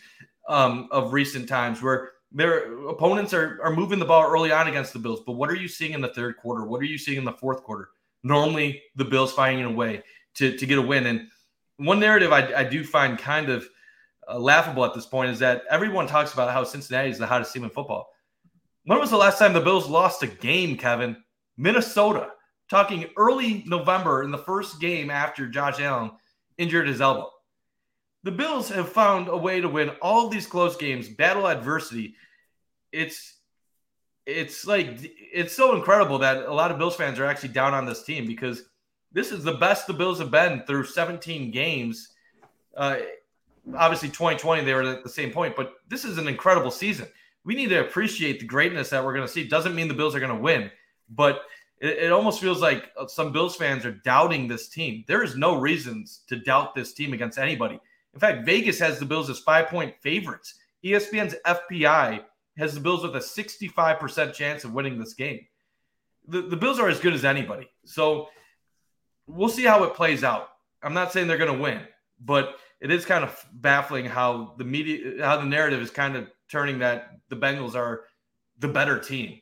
um, of recent times where their opponents are, are moving the ball early on against the Bills. But what are you seeing in the third quarter? What are you seeing in the fourth quarter? Normally, the Bills finding a way to, to get a win. And one narrative I, I do find kind of uh, laughable at this point is that everyone talks about how Cincinnati is the hottest team in football. When was the last time the Bills lost a game, Kevin? Minnesota, talking early November in the first game after Josh Allen injured his elbow. The Bills have found a way to win all these close games, battle adversity. It's it's like it's so incredible that a lot of Bills fans are actually down on this team because this is the best the Bills have been through 17 games. Uh, obviously, 2020 they were at the same point, but this is an incredible season. We need to appreciate the greatness that we're going to see. Doesn't mean the Bills are going to win but it, it, almost feels like uh, some Bills fans are doubting this team. There is no reasons to doubt this team against anybody. In fact, Vegas has the Bills as five point favorites. ESPN's FPI has the Bills with a 65% chance of winning this game. The, the Bills are as good as anybody. So we'll see how it plays out. I'm not saying they're going to win, but it is kind of baffling how the media, how the narrative is kind of turning that the Bengals are the better team.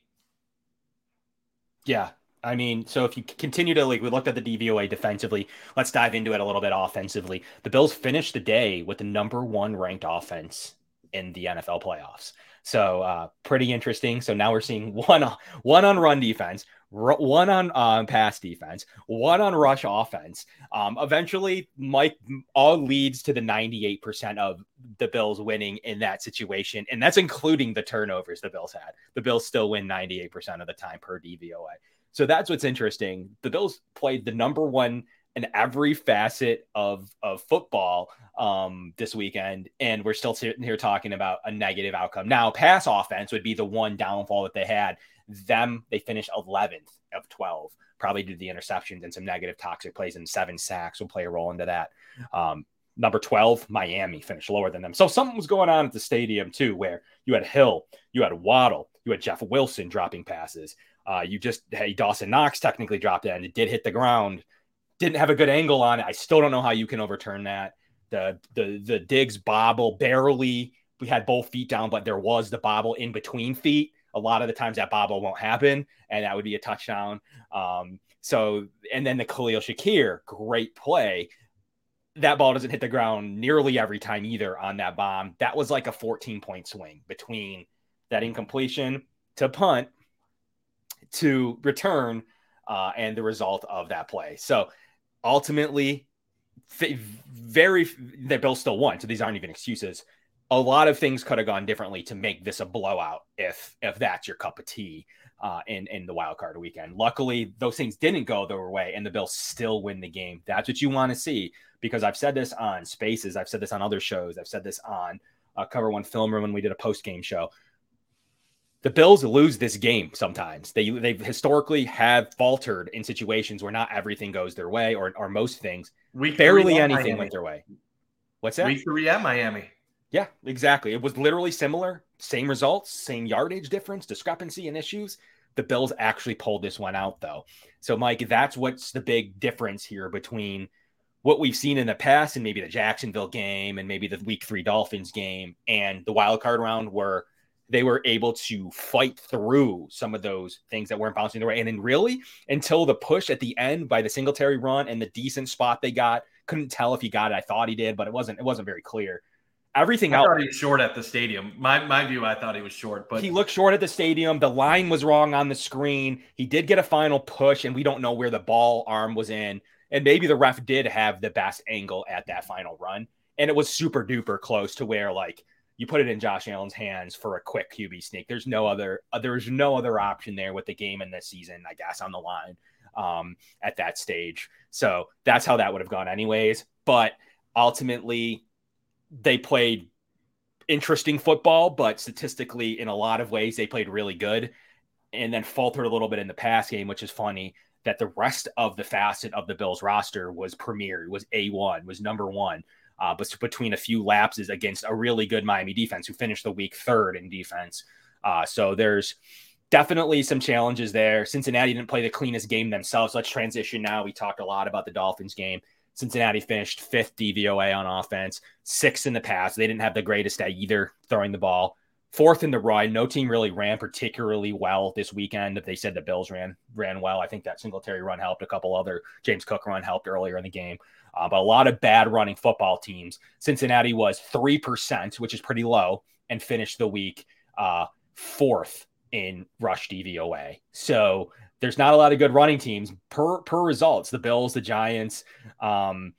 Yeah. I mean, so if you continue to like, we looked at the DVOA defensively. Let's dive into it a little bit offensively. The Bills finished the day with the number one ranked offense in the NFL playoffs. So uh, pretty interesting. So now we're seeing one one on run defense, one on um, pass defense, one on rush offense. Um, eventually, Mike all leads to the 98% of the Bills winning in that situation, and that's including the turnovers the Bills had. The Bills still win 98% of the time per DVOA. So that's what's interesting. The Bills played the number one in every facet of of football um, this weekend, and we're still sitting here talking about a negative outcome. Now, pass offense would be the one downfall that they had. Them, they finished 11th of 12, probably due to the interceptions and some negative toxic plays, and seven sacks will play a role into that. Um, number 12, Miami finished lower than them. So something was going on at the stadium too, where you had Hill, you had Waddle, you had Jeff Wilson dropping passes. Uh, you just hey Dawson Knox technically dropped it and it did hit the ground didn't have a good angle on it. I still don't know how you can overturn that. The the the Diggs bobble barely. We had both feet down, but there was the bobble in between feet. A lot of the times that bobble won't happen, and that would be a touchdown. Um, so and then the Khalil Shakir, great play. That ball doesn't hit the ground nearly every time either on that bomb. That was like a 14 point swing between that incompletion to punt to return uh, and the result of that play. So ultimately, very the Bills still won. So these aren't even excuses. A lot of things could have gone differently to make this a blowout if if that's your cup of tea uh, in in the wild card weekend. Luckily, those things didn't go their way, and the Bills still win the game. That's what you want to see because I've said this on Spaces, I've said this on other shows, I've said this on uh, Cover One Film Room when we did a post game show the Bills lose this game sometimes. They they historically have faltered in situations where not everything goes their way, or or most things. Week barely anything Miami. went their way. What's that? Week three at Miami. Yeah, exactly. It was literally similar, same results, same yardage difference, discrepancy, and issues. The Bills actually pulled this one out, though. So, Mike, that's what's the big difference here between what we've seen in the past and maybe the Jacksonville game and maybe the Week Three Dolphins game and the wild card round, where they were able to fight through some of those things that weren't bouncing their way. And then really until the push at the end by the Singletary run and the decent spot they got, couldn't tell if he got it. I thought he did, but it wasn't it wasn't very clear. Everything I else, thought he was short at the stadium. My my view, I thought he was short, but he looked short at the stadium. The line was wrong on the screen. He did get a final push, and we don't know where the ball arm was in. And maybe the ref did have the best angle at that final run. And it was super duper close to where like you put it in Josh Allen's hands for a quick QB sneak. There's no other uh, there's no other option there with the game in this season, I guess, on the line um, at that stage. So that's how that would have gone, anyways. But ultimately, they played interesting football, but statistically, in a lot of ways, they played really good, and then faltered a little bit in the pass game, which is funny. That the rest of the facet of the Bills roster was premier, was a one, was number one uh, but between a few lapses against a really good Miami defense who finished the week third in defense. Uh, so there's definitely some challenges there. Cincinnati didn't play the cleanest game themselves. Let's transition now. We talked a lot about the Dolphins game. Cincinnati finished fifth DVOA on offense, sixth in the pass. They didn't have the greatest at either throwing the ball. Fourth in the run. No team really ran particularly well this weekend. They said the Bills ran ran well. I think that Singletary run helped. A couple other James Cook run helped earlier in the game uh, but a lot of bad running football teams. Cincinnati was 3%, which is pretty low, and finished the week uh, fourth in rush DVOA. So there's not a lot of good running teams per per results. The Bills, the Giants, um,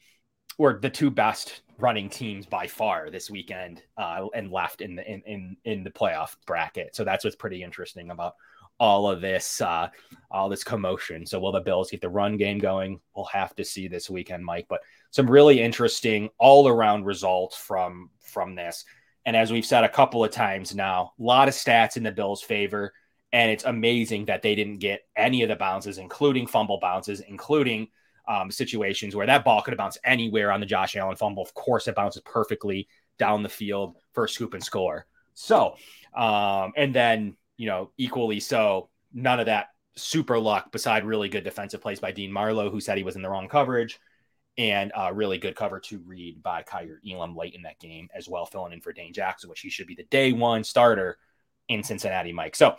were the two best running teams by far this weekend, uh, and left in the in, in in the playoff bracket. So that's what's pretty interesting about all of this uh, all this commotion. So will the Bills get the run game going? We'll have to see this weekend, Mike. But some really interesting all around results from from this. And as we've said a couple of times now, a lot of stats in the Bills' favor. And it's amazing that they didn't get any of the bounces, including fumble bounces, including um, situations where that ball could have bounced anywhere on the Josh Allen fumble. Of course, it bounces perfectly down the field for a scoop and score. So, um, and then you know, equally so, none of that super luck beside really good defensive plays by Dean Marlowe, who said he was in the wrong coverage, and uh, really good cover to read by Kaiir Elam late in that game as well, filling in for Dane Jackson, which he should be the day one starter in Cincinnati, Mike. So,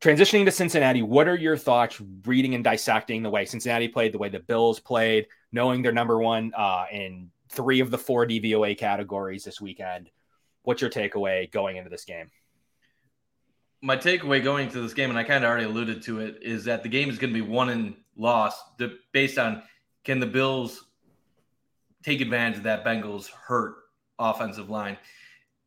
transitioning to Cincinnati, what are your thoughts reading and dissecting the way Cincinnati played, the way the Bills played, knowing they're number one uh, in three of the four DVOA categories this weekend? What's your takeaway going into this game? my takeaway going into this game, and I kind of already alluded to it, is that the game is going to be won and lost based on can the Bills take advantage of that Bengals hurt offensive line.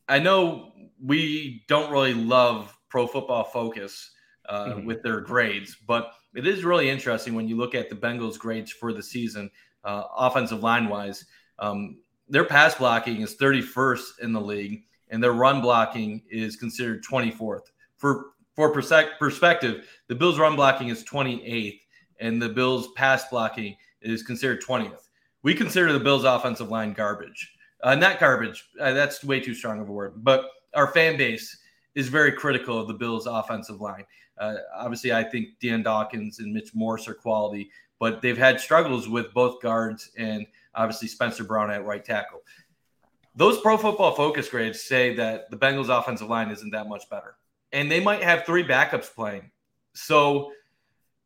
I know we don't really love Pro Football Focus uh, mm-hmm. with their grades, but it is really interesting when you look at the Bengals' grades for the season, uh, offensive line wise. Um, their pass blocking is 31st in the league, and their run blocking is considered 24th for for perspective, the Bills' run blocking is 28th, and the Bills' pass blocking is considered 20th. We consider the Bills' offensive line garbage. Uh, not garbage. Uh, that's way too strong of a word. But our fan base is very critical of the Bills' offensive line. Uh, obviously, I think Dion Dawkins and Mitch Morse are quality, but they've had struggles with both guards and obviously Spencer Brown at right tackle. Those Pro Football Focus grades say that the Bengals' offensive line isn't that much better and they might have three backups playing. So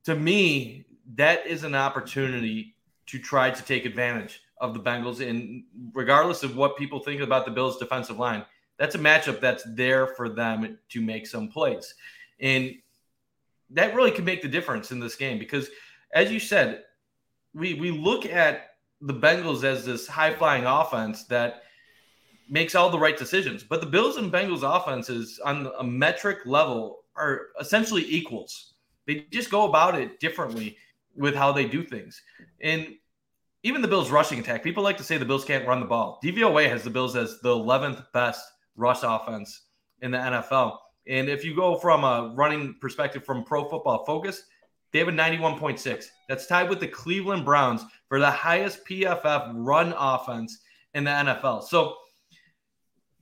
to me, that is an opportunity to try to take advantage of the Bengals. And regardless of what people think about the Bills' defensive line, that's a matchup that's there for them to make some plays. And that really can make the difference in this game because, as you said, we, we look at the Bengals as this high flying offense that makes all the right decisions. But the Bills and Bengals offenses on a metric level are essentially equals. They just go about it differently with how they do things. And even the Bills rushing attack, people like to say the Bills can't run the ball. DVOA has the Bills as the 11th best rush offense in the NFL. And if you go from a running perspective from Pro Football Focus, they have a 91.6. That's tied with the Cleveland Browns for the highest PFF run offense in the NFL. So,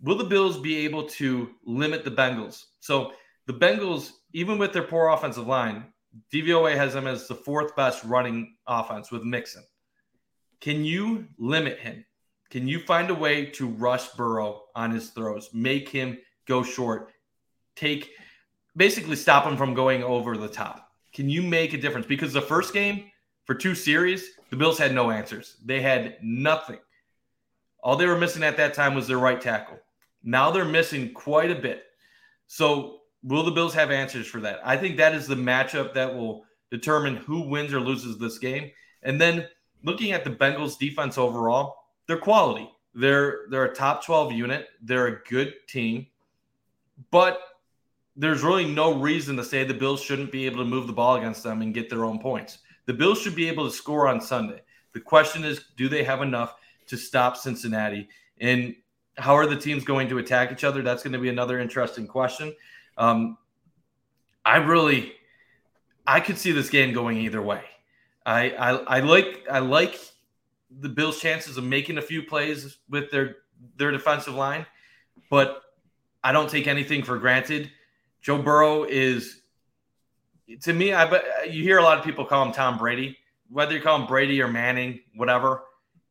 will the Bills be able to limit the Bengals? So, the Bengals, even with their poor offensive line, DVOA has them as the fourth best running offense with Mixon. Can you limit him? Can you find a way to rush Burrow on his throws, make him go short, take basically stop them from going over the top? Can you make a difference? Because the first game for two series, the Bills had no answers. They had nothing. All they were missing at that time was their right tackle. Now they're missing quite a bit. So, will the Bills have answers for that? I think that is the matchup that will determine who wins or loses this game. And then looking at the Bengals defense overall, they're quality. They're they're a top 12 unit. They're a good team. But there's really no reason to say the Bills shouldn't be able to move the ball against them and get their own points. The Bills should be able to score on Sunday. The question is, do they have enough to stop Cincinnati? And how are the teams going to attack each other? That's going to be another interesting question. Um, I really, I could see this game going either way. I, I, I like, I like the Bills' chances of making a few plays with their their defensive line, but I don't take anything for granted. Joe Burrow is, to me, I bet you hear a lot of people call him Tom Brady. Whether you call him Brady or Manning, whatever,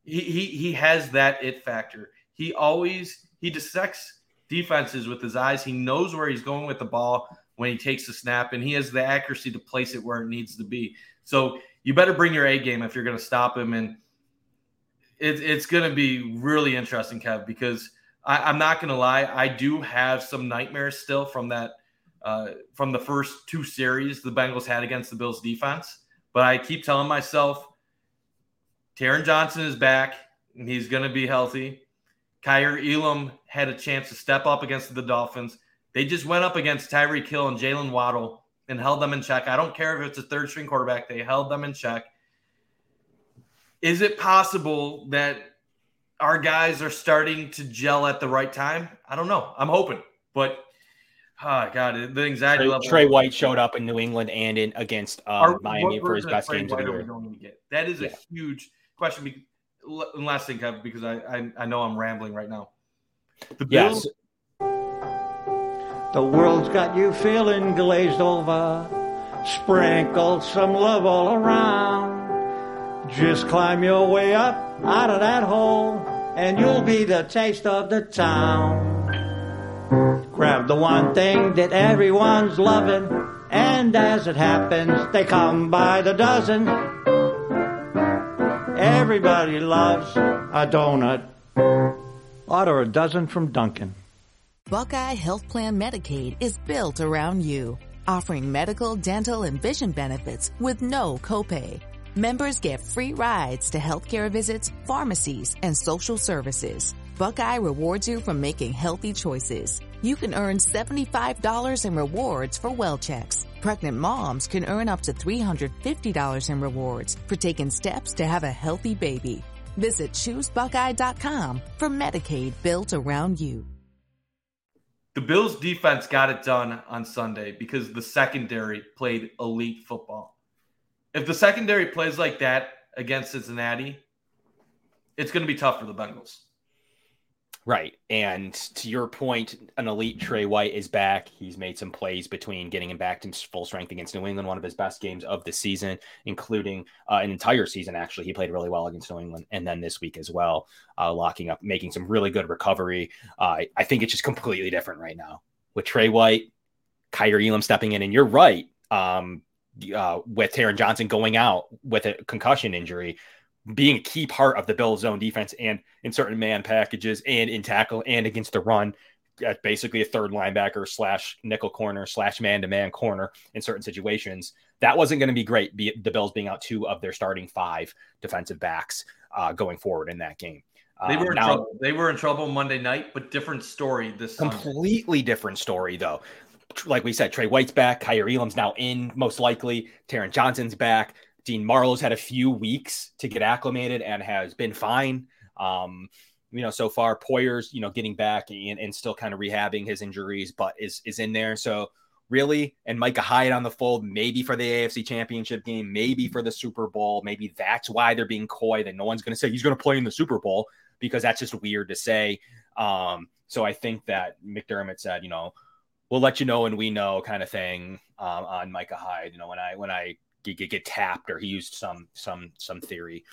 he he, he has that it factor. He always he dissects defenses with his eyes. He knows where he's going with the ball when he takes the snap, and he has the accuracy to place it where it needs to be. So you better bring your A game if you're going to stop him. And it, it's going to be really interesting, Kev, because I, am not going to lie. I do have some nightmares still from that, uh, from the first two series the Bengals had against the Bills defense. But I keep telling myself, Taron Johnson is back and he's going to be healthy. Kaiir Elam had a chance to step up against the Dolphins. They just went up against Tyreek Hill and Jalen Waddle and held them in check. I don't care if it's a third string quarterback, they held them in check. Is it possible that our guys are starting to gel at the right time? I don't know. I'm hoping, but oh god, the anxiety Trey, level. Trey White showed up in New England and in against um, our, Miami for his best games of the year. That is yeah. a huge question. And last thing, Kevin, because I, I, I know I'm rambling right now. The Bills. Yes. The world's got you feeling glazed over. Sprinkle some love all around. Just climb your way up out of that hole, and you'll be the taste of the town. Grab the one thing that everyone's loving, and as it happens, they come by the dozen. Everybody loves a donut. Order a dozen from Dunkin'. Buckeye Health Plan Medicaid is built around you, offering medical, dental, and vision benefits with no copay. Members get free rides to healthcare visits, pharmacies, and social services. Buckeye rewards you for making healthy choices. You can earn $75 in rewards for well checks. Pregnant moms can earn up to $350 in rewards for taking steps to have a healthy baby. Visit choosebuckeye.com for Medicaid built around you. The Bills defense got it done on Sunday because the secondary played elite football if the secondary plays like that against Cincinnati, it's going to be tough for the Bengals. Right. And to your point, an elite Trey White is back. He's made some plays between getting him back to full strength against New England, one of his best games of the season, including uh, an entire season, actually. He played really well against New England and then this week as well, uh, locking up, making some really good recovery. Uh, I think it's just completely different right now with Trey White, Kaiir Elam stepping in. And you're right. Um, uh, with Taron Johnson going out with a concussion injury, being a key part of the Bills' zone defense and in certain man packages and in tackle and against the run. at basically a third linebacker slash nickel corner slash man to man corner in certain situations. That wasn't going to be great. Be, the Bills being out two of their starting five defensive backs uh, going forward in that game. They were in now, trouble. They were in trouble Monday night, but different story this completely Sunday. different story though. Like we said, Trey White's back. Kaiir Elam's now in, most likely. Taron Johnson's back. Dean Marlowe's had a few weeks to get acclimated and has been fine. Um, you know, so far Poyer's, you know, getting back and, and still kind of rehabbing his injuries, but is is in there. So really, and Micah Hyde on the fold, maybe for the AFC championship game, maybe for the Super Bowl. Maybe that's why they're being coy that no one's to say he's to play in the Super Bowl because that's just weird to say. Um, so I think that McDermott said, you know, we'll let you know when we know kind of thing um, on Micah Hyde. You know, when I when I get, get tapped or he used some some some theory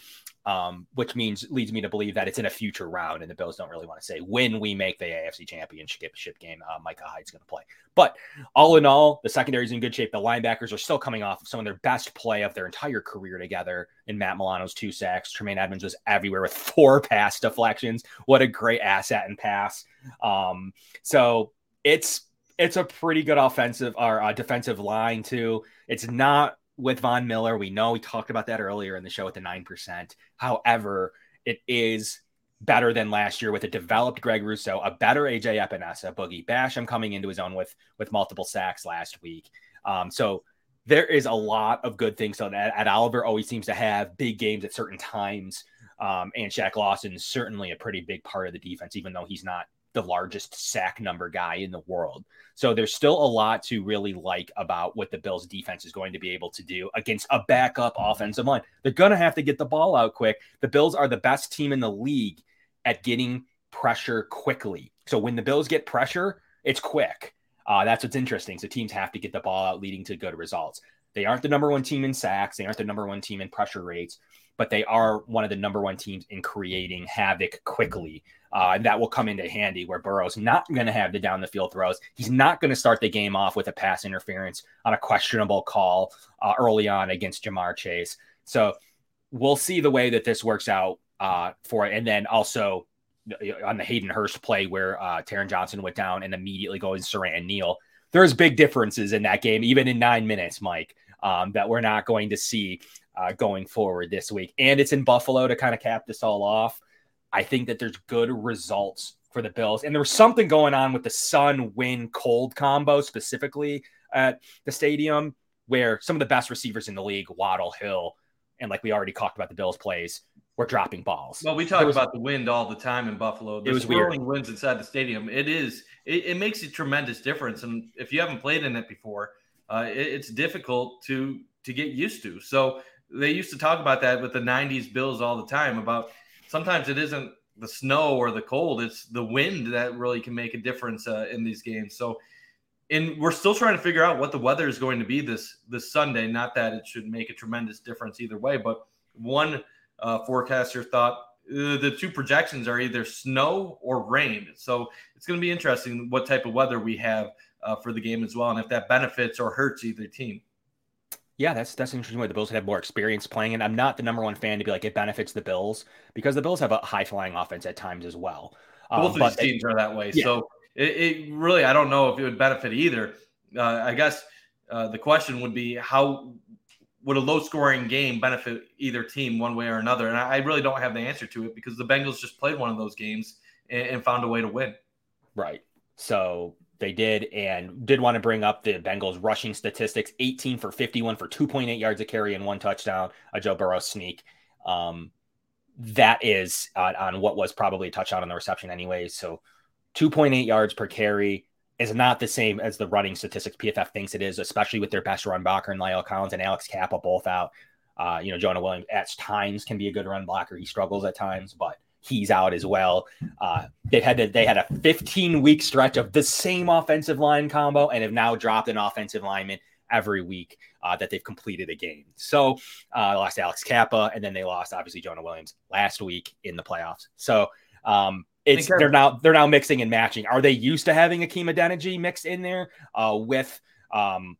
um, which means leads me to believe that it's in a future round, and the Bills don't really want to say when we make the AFC Championship game. Uh, Micah Hyde's going to play, but all in all, the secondary is in good shape. The linebackers are still coming off of some of their best play of their entire career together. In Matt Milano's two sacks, Tremaine Edmunds was everywhere with four pass deflections. What a great asset and pass! Um, so it's it's a pretty good offensive or uh, defensive line too. It's not with Von Miller. We know we talked about that earlier in the show at the 9%. However, it is better than last year with a developed Greg Rousseau, a better AJ Epenesa, Boogie Basham coming into his own with with multiple sacks last week. Um, so there is a lot of good things. So that Ed Oliver always seems to have big games at certain times. Um, and Shaq Lawson is certainly a pretty big part of the defense, even though he's not the largest sack number guy in the world. So there's still a lot to really like about what the Bills defense is going to be able to do against a backup offensive line. They're going to have to get the ball out quick. The Bills are the best team in the league at getting pressure quickly. So when the Bills get pressure, it's quick. Uh, that's what's interesting. So teams have to get the ball out, leading to good results. They aren't the number one team in sacks. They aren't the number one team in pressure rates, but they are one of the number one teams in creating havoc quickly. Uh, and that will come into handy where Burrow's not going to have the down the field throws. He's not going to start the game off with a pass interference on a questionable call uh, early on against Ja'Marr Chase. So we'll see the way that this works out uh, for it. And then also uh, on the Hayden Hurst play where uh, Taron Johnson went down and immediately goes Siran Neal. There's big differences in that game, even in nine minutes, Mike, um, that we're not going to see uh, going forward this week. And it's in Buffalo to kind of cap this all off. I think that there's good results for the Bills. And there was something going on with the sun, wind, cold combo specifically at the stadium where some of the best receivers in the league, Waddle, Hill, and like we already talked about the Bills plays, were dropping balls. Well, we talk was, about the wind all the time in Buffalo. The it was swirling weird. winds inside the stadium. It is. It, it, makes a tremendous difference. And if you haven't played in it before, uh, it, it's difficult to to get used to. So they used to talk about that with the '90s Bills all the time about sometimes it isn't the snow or the cold; it's the wind that really can make a difference uh, in these games. So, and we're still trying to figure out what the weather is going to be this this Sunday. Not that it should make a tremendous difference either way, but one uh, forecaster thought uh, the two projections are either snow or rain. So it's going to be interesting what type of weather we have uh, for the game as well, and if that benefits or hurts either team. Yeah, that's that's an interesting way. The Bills have more experience playing, and I'm not the number one fan to be like it benefits the Bills because the Bills have a high flying offense at times as well. Um, Both of these teams they, are that way, yeah. so it, it, really I don't know if it would benefit either. Uh, I guess uh, the question would be how would a low scoring game benefit either team one way or another, and I, I really don't have the answer to it because the Bengals just played one of those games and, and found a way to win. Right. So they did and did want to bring up the Bengals rushing statistics 18 for 51 for 2.8 yards a carry and one touchdown, a Joe Burrow sneak. Um, that is on, on what was probably a touchdown on the reception, anyways. So 2.8 yards per carry is not the same as the running statistics PFF thinks it is, especially with their best run blocker and La'el Collins and Alex Cappa both out. Uh, you know, Jonah Williams at times can be a good run blocker. He struggles at times, but he's out as well. Uh, they had to, they had a 15 week stretch of the same offensive line combo and have now dropped an offensive lineman every week uh, that they've completed a game. So uh, lost Alex Cappa, and then they lost obviously Jonah Williams last week in the playoffs. So um, it's they're now they're now mixing and matching. Are they used to having Hakeem Adeniji mixed in there uh, with um,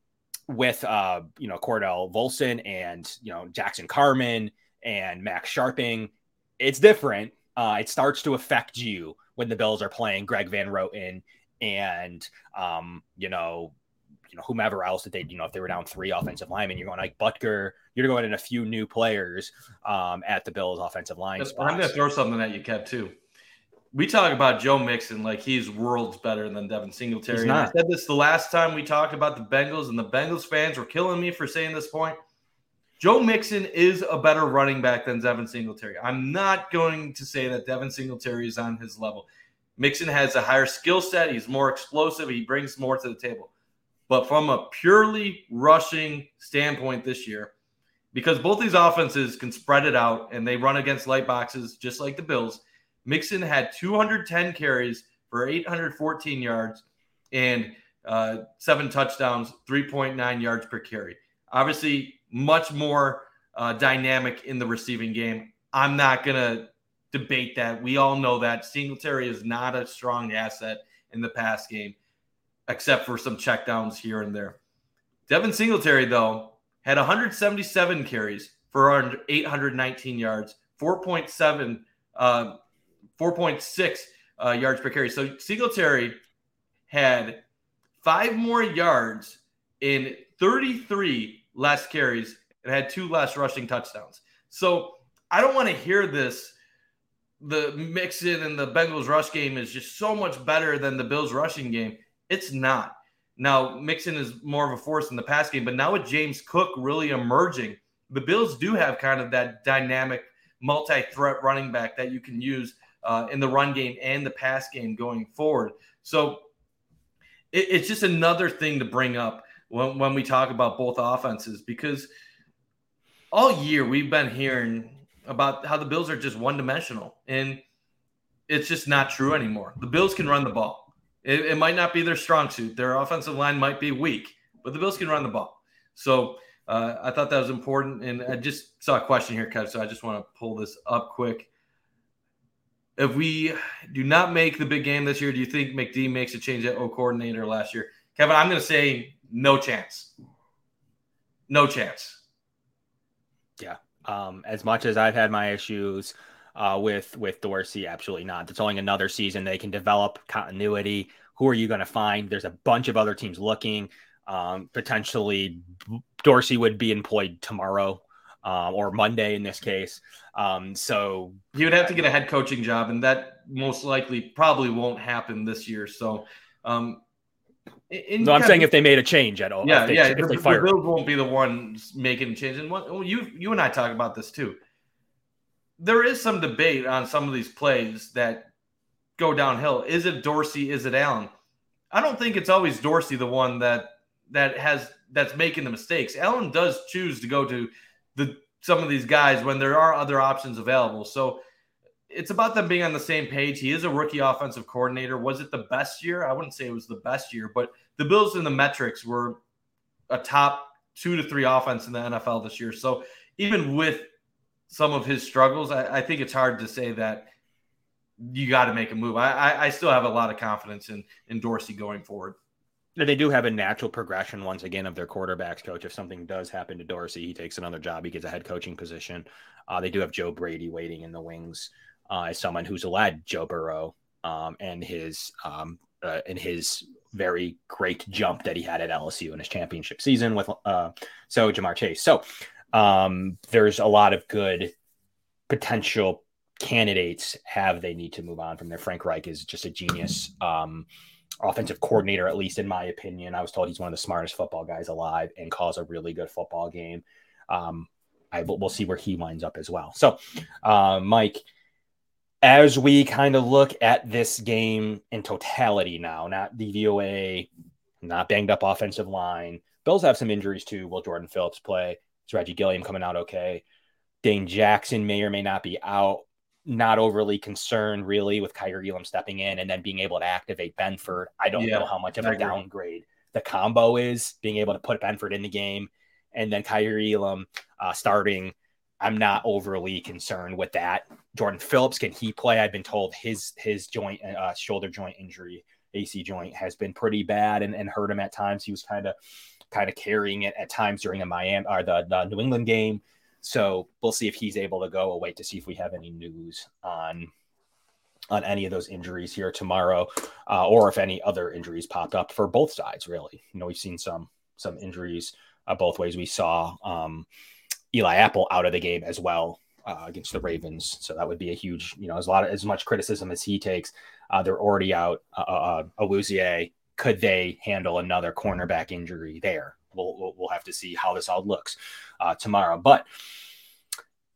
with uh, you know Cordell Volson and you know Jackson Carman and Max Scharping, It's different uh, it starts to affect you when the Bills are playing Greg Van Roten and um, you know, you know, whomever else that they, you know, if they were down three offensive linemen, you're going like Butker, you're going in a few new players um, at the Bills offensive line. I'm going to throw something at you, Kev, too. We talk about Joe Mixon like he's worlds better than Devin Singletary. I said this the last time we talked about the Bengals, and the Bengals fans were killing me for saying this point. Joe Mixon is a better running back than Devin Singletary. I'm not going to say that Devin Singletary is on his level. Mixon has a higher skill set. He's more explosive. He brings more to the table. But from a purely rushing standpoint this year, because both these offenses can spread it out and they run against light boxes just like the Bills, Mixon had 210 carries for 814 yards and uh, seven touchdowns, 3.9 yards per carry. Obviously, much more uh, dynamic in the receiving game. I'm not going to debate that. We all know that Singletary is not a strong asset in the pass game except for some checkdowns here and there. Devin Singletary, though, had 177 carries for around 819 yards, 4.7, uh, 4.6 uh, yards per carry. So Singletary had five more yards in 33 less carries and had two less rushing touchdowns. So I don't want to hear this. The Mixon and the Bengals rush game is just so much better than the Bills rushing game. It's not. Now, Mixon is more of a force in the pass game, but now with James Cook really emerging, the Bills do have kind of that dynamic multi threat running back that you can use uh, in the run game and the pass game going forward. So it, it's just another thing to bring up when, when we talk about both offenses because all year we've been hearing about how the Bills are just one dimensional. And it's just not true anymore. The Bills can run the ball. It, it, might not be their strong suit. Their offensive line might be weak, but the Bills can run the ball. So uh, I thought that was important. And I just saw a question here, Kev. So I just want to pull this up quick. If we do not make the big game this year, do you think McD makes a change at O coordinator last year? Kevin, I'm going to say no chance. No chance. Yeah. Um, as much as I've had my issues uh, with with Dorsey. Absolutely not. It's only another season. They can develop continuity. Who are you going to find? There's a bunch of other teams looking. Um, potentially, Dorsey would be employed tomorrow um, or Monday in this case. Um, so he would have to get a head coaching job, and that most likely probably won't happen this year. So, um, no, I'm saying if they made a change at all. Yeah, if they, yeah. If the, the Bills won't be the ones making changes. And what, well, you you and I talk about this too there is some debate on some of these plays that go downhill. Is it Dorsey? Is it Allen? I don't think it's always Dorsey the one that that has that's making the mistakes. Allen does choose to go to the some of these guys when there are other options available. So it's about them being on the same page. He is a rookie offensive coordinator. Was it the best year? I wouldn't say it was the best year, but the Bills in the metrics were a top two to three offense in the NFL this year. So even with some of his struggles, I, I think it's hard to say that you got to make a move. I, I, I, still have a lot of confidence in, in Dorsey going forward. They do have a natural progression once again of their quarterbacks coach. If something does happen to Dorsey, he takes another job. He gets a head coaching position. Uh, they do have Joe Brady waiting in the wings uh, as someone who's led Joe Burrow um, and his um, uh, and his very great jump that he had at LSU in his championship season with uh, so Ja'Marr Chase. So um, there's a lot of good potential candidates have they need to move on from there. Frank Reich is just a genius um, offensive coordinator, at least in my opinion. I was told he's one of the smartest football guys alive and calls a really good football game. Um, I we'll see where he winds up as well. So, uh, Mike, as we kind of look at this game in totality now, not DVOA, not banged up offensive line. Bills have some injuries too. Will Jordan Phillips play? Is Reggie Gilliam coming out okay? Dane Jackson may or may not be out. Not overly concerned really with Kaiir Elam stepping in and then being able to activate Benford. I don't yeah, know how much of a downgrade the combo is being able to put Benford in the game and then Kaiir Elam uh, starting. I'm not overly concerned with that. Jordan Phillips, can he play? I've been told his his joint, uh, shoulder joint injury, AC joint, has been pretty bad and, and hurt him at times. He was kind of kind of carrying it at times during the Miami or the, the New England game. So we'll see if he's able to go. We'll wait to see if we have any news on on any of those injuries here tomorrow, uh, or if any other injuries popped up for both sides. Really, you know, we've seen some some injuries uh, both ways. We saw um, Eli Apple out of the game as well uh, against the Ravens, so that would be a huge, you know, as a lot of as much criticism as he takes. Uh, they're already out. Uh, uh, Awuzie, could they handle another cornerback injury there? We'll, we'll, we'll have to see how this all looks uh, tomorrow, but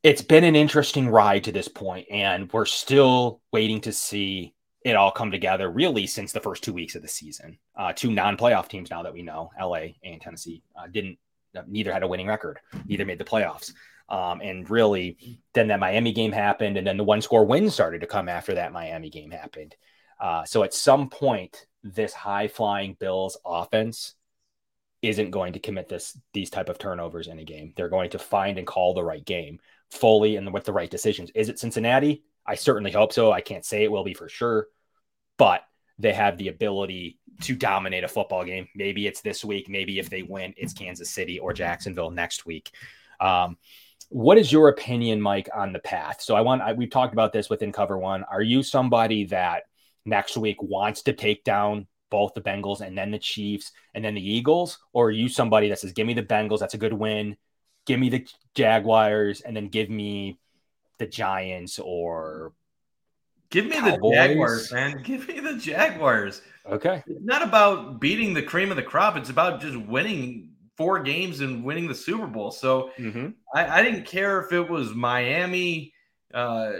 it's been an interesting ride to this point, and we're still waiting to see it all come together really since the first two weeks of the season. Uh, two non-playoff teams now that we know, LA and Tennessee, uh, didn't uh, neither had a winning record, neither made the playoffs. Um, and really, then that Miami game happened, and then the one score win started to come after that Miami game happened. Uh, so at some point, this high flying Bills offense isn't going to commit this these type of turnovers in a game. They're going to find and call the right game fully and with the right decisions. Is it Cincinnati? I certainly hope so. I can't say it will be for sure, but they have the ability to dominate a football game. Maybe it's this week. Maybe if they win, it's Kansas City or Jacksonville next week. Um, what is your opinion, Mike, on the path? So I want I, we've talked about this within Cover One. Are you somebody that next week wants to take down both the Bengals and then the Chiefs and then the Eagles, or are you somebody that says, "Give me the Bengals, that's a good win. Give me the Jaguars, and then give me the Giants or Give me Cowboys. the Jaguars, man. Give me the Jaguars. Okay. It's not about beating the cream of the crop. It's about just winning four games and winning the Super Bowl. So mm-hmm. I, I, didn't care if it was Miami, uh,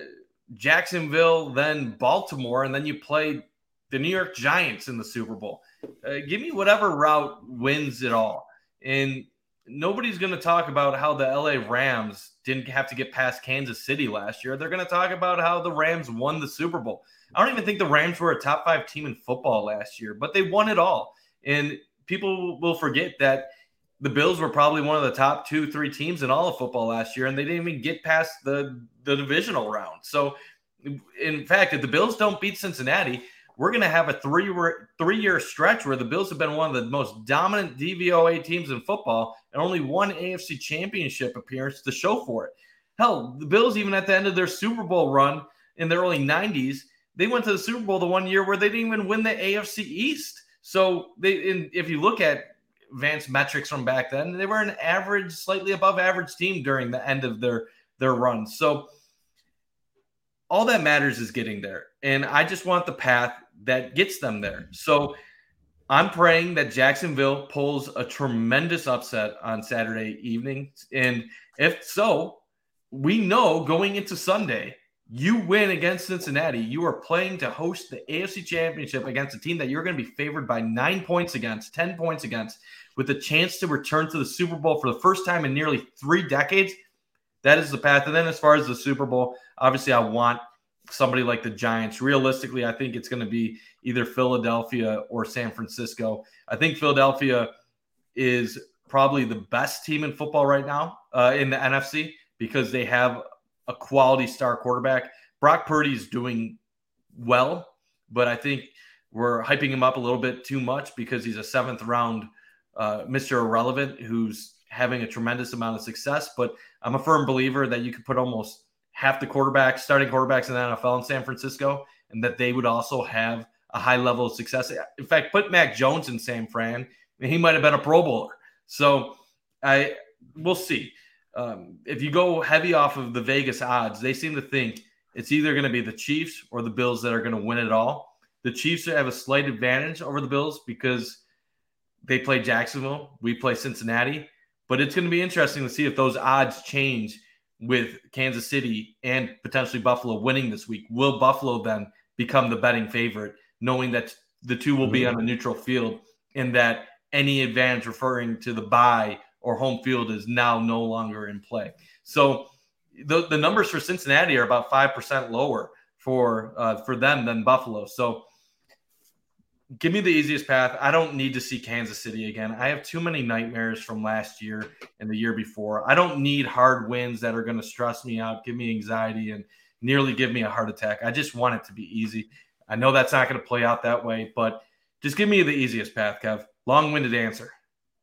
Jacksonville, then Baltimore, and then you played the New York Giants in the Super Bowl. Uh, give me whatever route wins it all. And nobody's going to talk about how the LA Rams didn't have to get past Kansas City last year. They're going to talk about how the Rams won the Super Bowl. I don't even think the Rams were a top five team in football last year, but they won it all. And people will forget that the Bills were probably one of the top two, three teams in all of football last year, and they didn't even get past the, the divisional round. So, in fact, if the Bills don't beat Cincinnati, we're going to have a three three year stretch where the Bills have been one of the most dominant DVOA teams in football and only one AFC championship appearance to show for it. Hell, the Bills, even at the end of their Super Bowl run in the early 90s, they went to the Super Bowl the one year where they didn't even win the AFC East. So they, if you look at advanced metrics from back then, they were an average, slightly above average team during the end of their their run. So all that matters is getting there. And I just want the path that gets them there. So I'm praying that Jacksonville pulls a tremendous upset on Saturday evening. And if so, we know going into Sunday, you win against Cincinnati, you are playing to host the AFC Championship against a team that you're going to be favored by nine points against, 10 points against, with a chance to return to the Super Bowl for the first time in nearly three decades. That is the path. And then as far as the Super Bowl, obviously I want somebody like the Giants. Realistically, I think it's going to be either Philadelphia or San Francisco. I think Philadelphia is probably the best team in football right now uh, in the NFC because they have a quality star quarterback. Brock Purdy is doing well, but I think we're hyping him up a little bit too much because he's a seventh round uh, Mr. Irrelevant who's having a tremendous amount of success. But I'm a firm believer that you could put almost half the quarterbacks, starting quarterbacks in the NFL in San Francisco, and that they would also have a high level of success. In fact, put Mac Jones in San Fran, he might have been a Pro Bowler. So I we'll see. Um, if you go heavy off of the Vegas odds, they seem to think it's either going to be the Chiefs or the Bills that are going to win it all. The Chiefs have a slight advantage over the Bills because they play Jacksonville, we play Cincinnati. But it's going to be interesting to see if those odds change with Kansas City and potentially Buffalo winning this week. Will Buffalo then become the betting favorite, knowing that the two will be on a neutral field and that any advantage referring to the bye or home field is now no longer in play? So the, the numbers for Cincinnati are about 5% lower for uh, for them than Buffalo. So give me the easiest path. I don't need to see Kansas City again. I have too many nightmares from last year and the year before. I don't need hard wins that are going to stress me out, give me anxiety, and nearly give me a heart attack. I just want it to be easy. I know that's not going to play out that way, but just give me the easiest path, Kev. Long winded answer.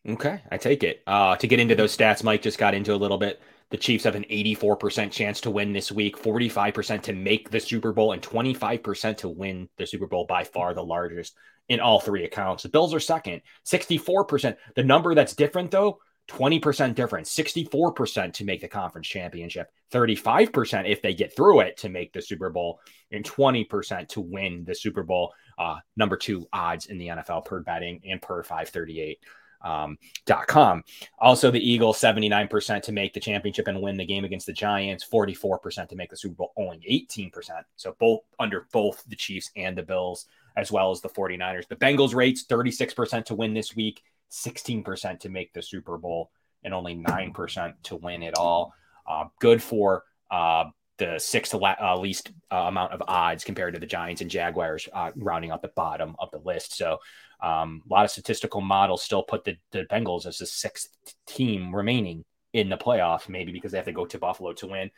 Okay, I take it. Uh, to get into those stats, Mike just got into a little bit. The Chiefs have an 84% chance to win this week, 45% to make the Super Bowl, and 25% to win the Super Bowl by far the largest in all three accounts. The Bills are second, 64%. The number that's different though, 20% difference, 64% to make the conference championship, 35% if they get through it to make the Super Bowl, and 20% to win the Super Bowl. Uh, number two odds in the NFL per betting and per 538. Um, com. Also, the Eagles 79% to make the championship and win the game against the Giants, 44% to make the Super Bowl, only 18%. So both under both the Chiefs and the Bills, as well as the 49ers. The Bengals rates 36% to win this week, 16% to make the Super Bowl, and only 9% to win it all. Uh, good for uh, the sixth uh, least uh, amount of odds compared to the Giants and Jaguars, uh, rounding out the bottom of the list. So, um, a lot of statistical models still put the, the Bengals as the sixth team remaining in the playoff, maybe because they have to go to Buffalo to win.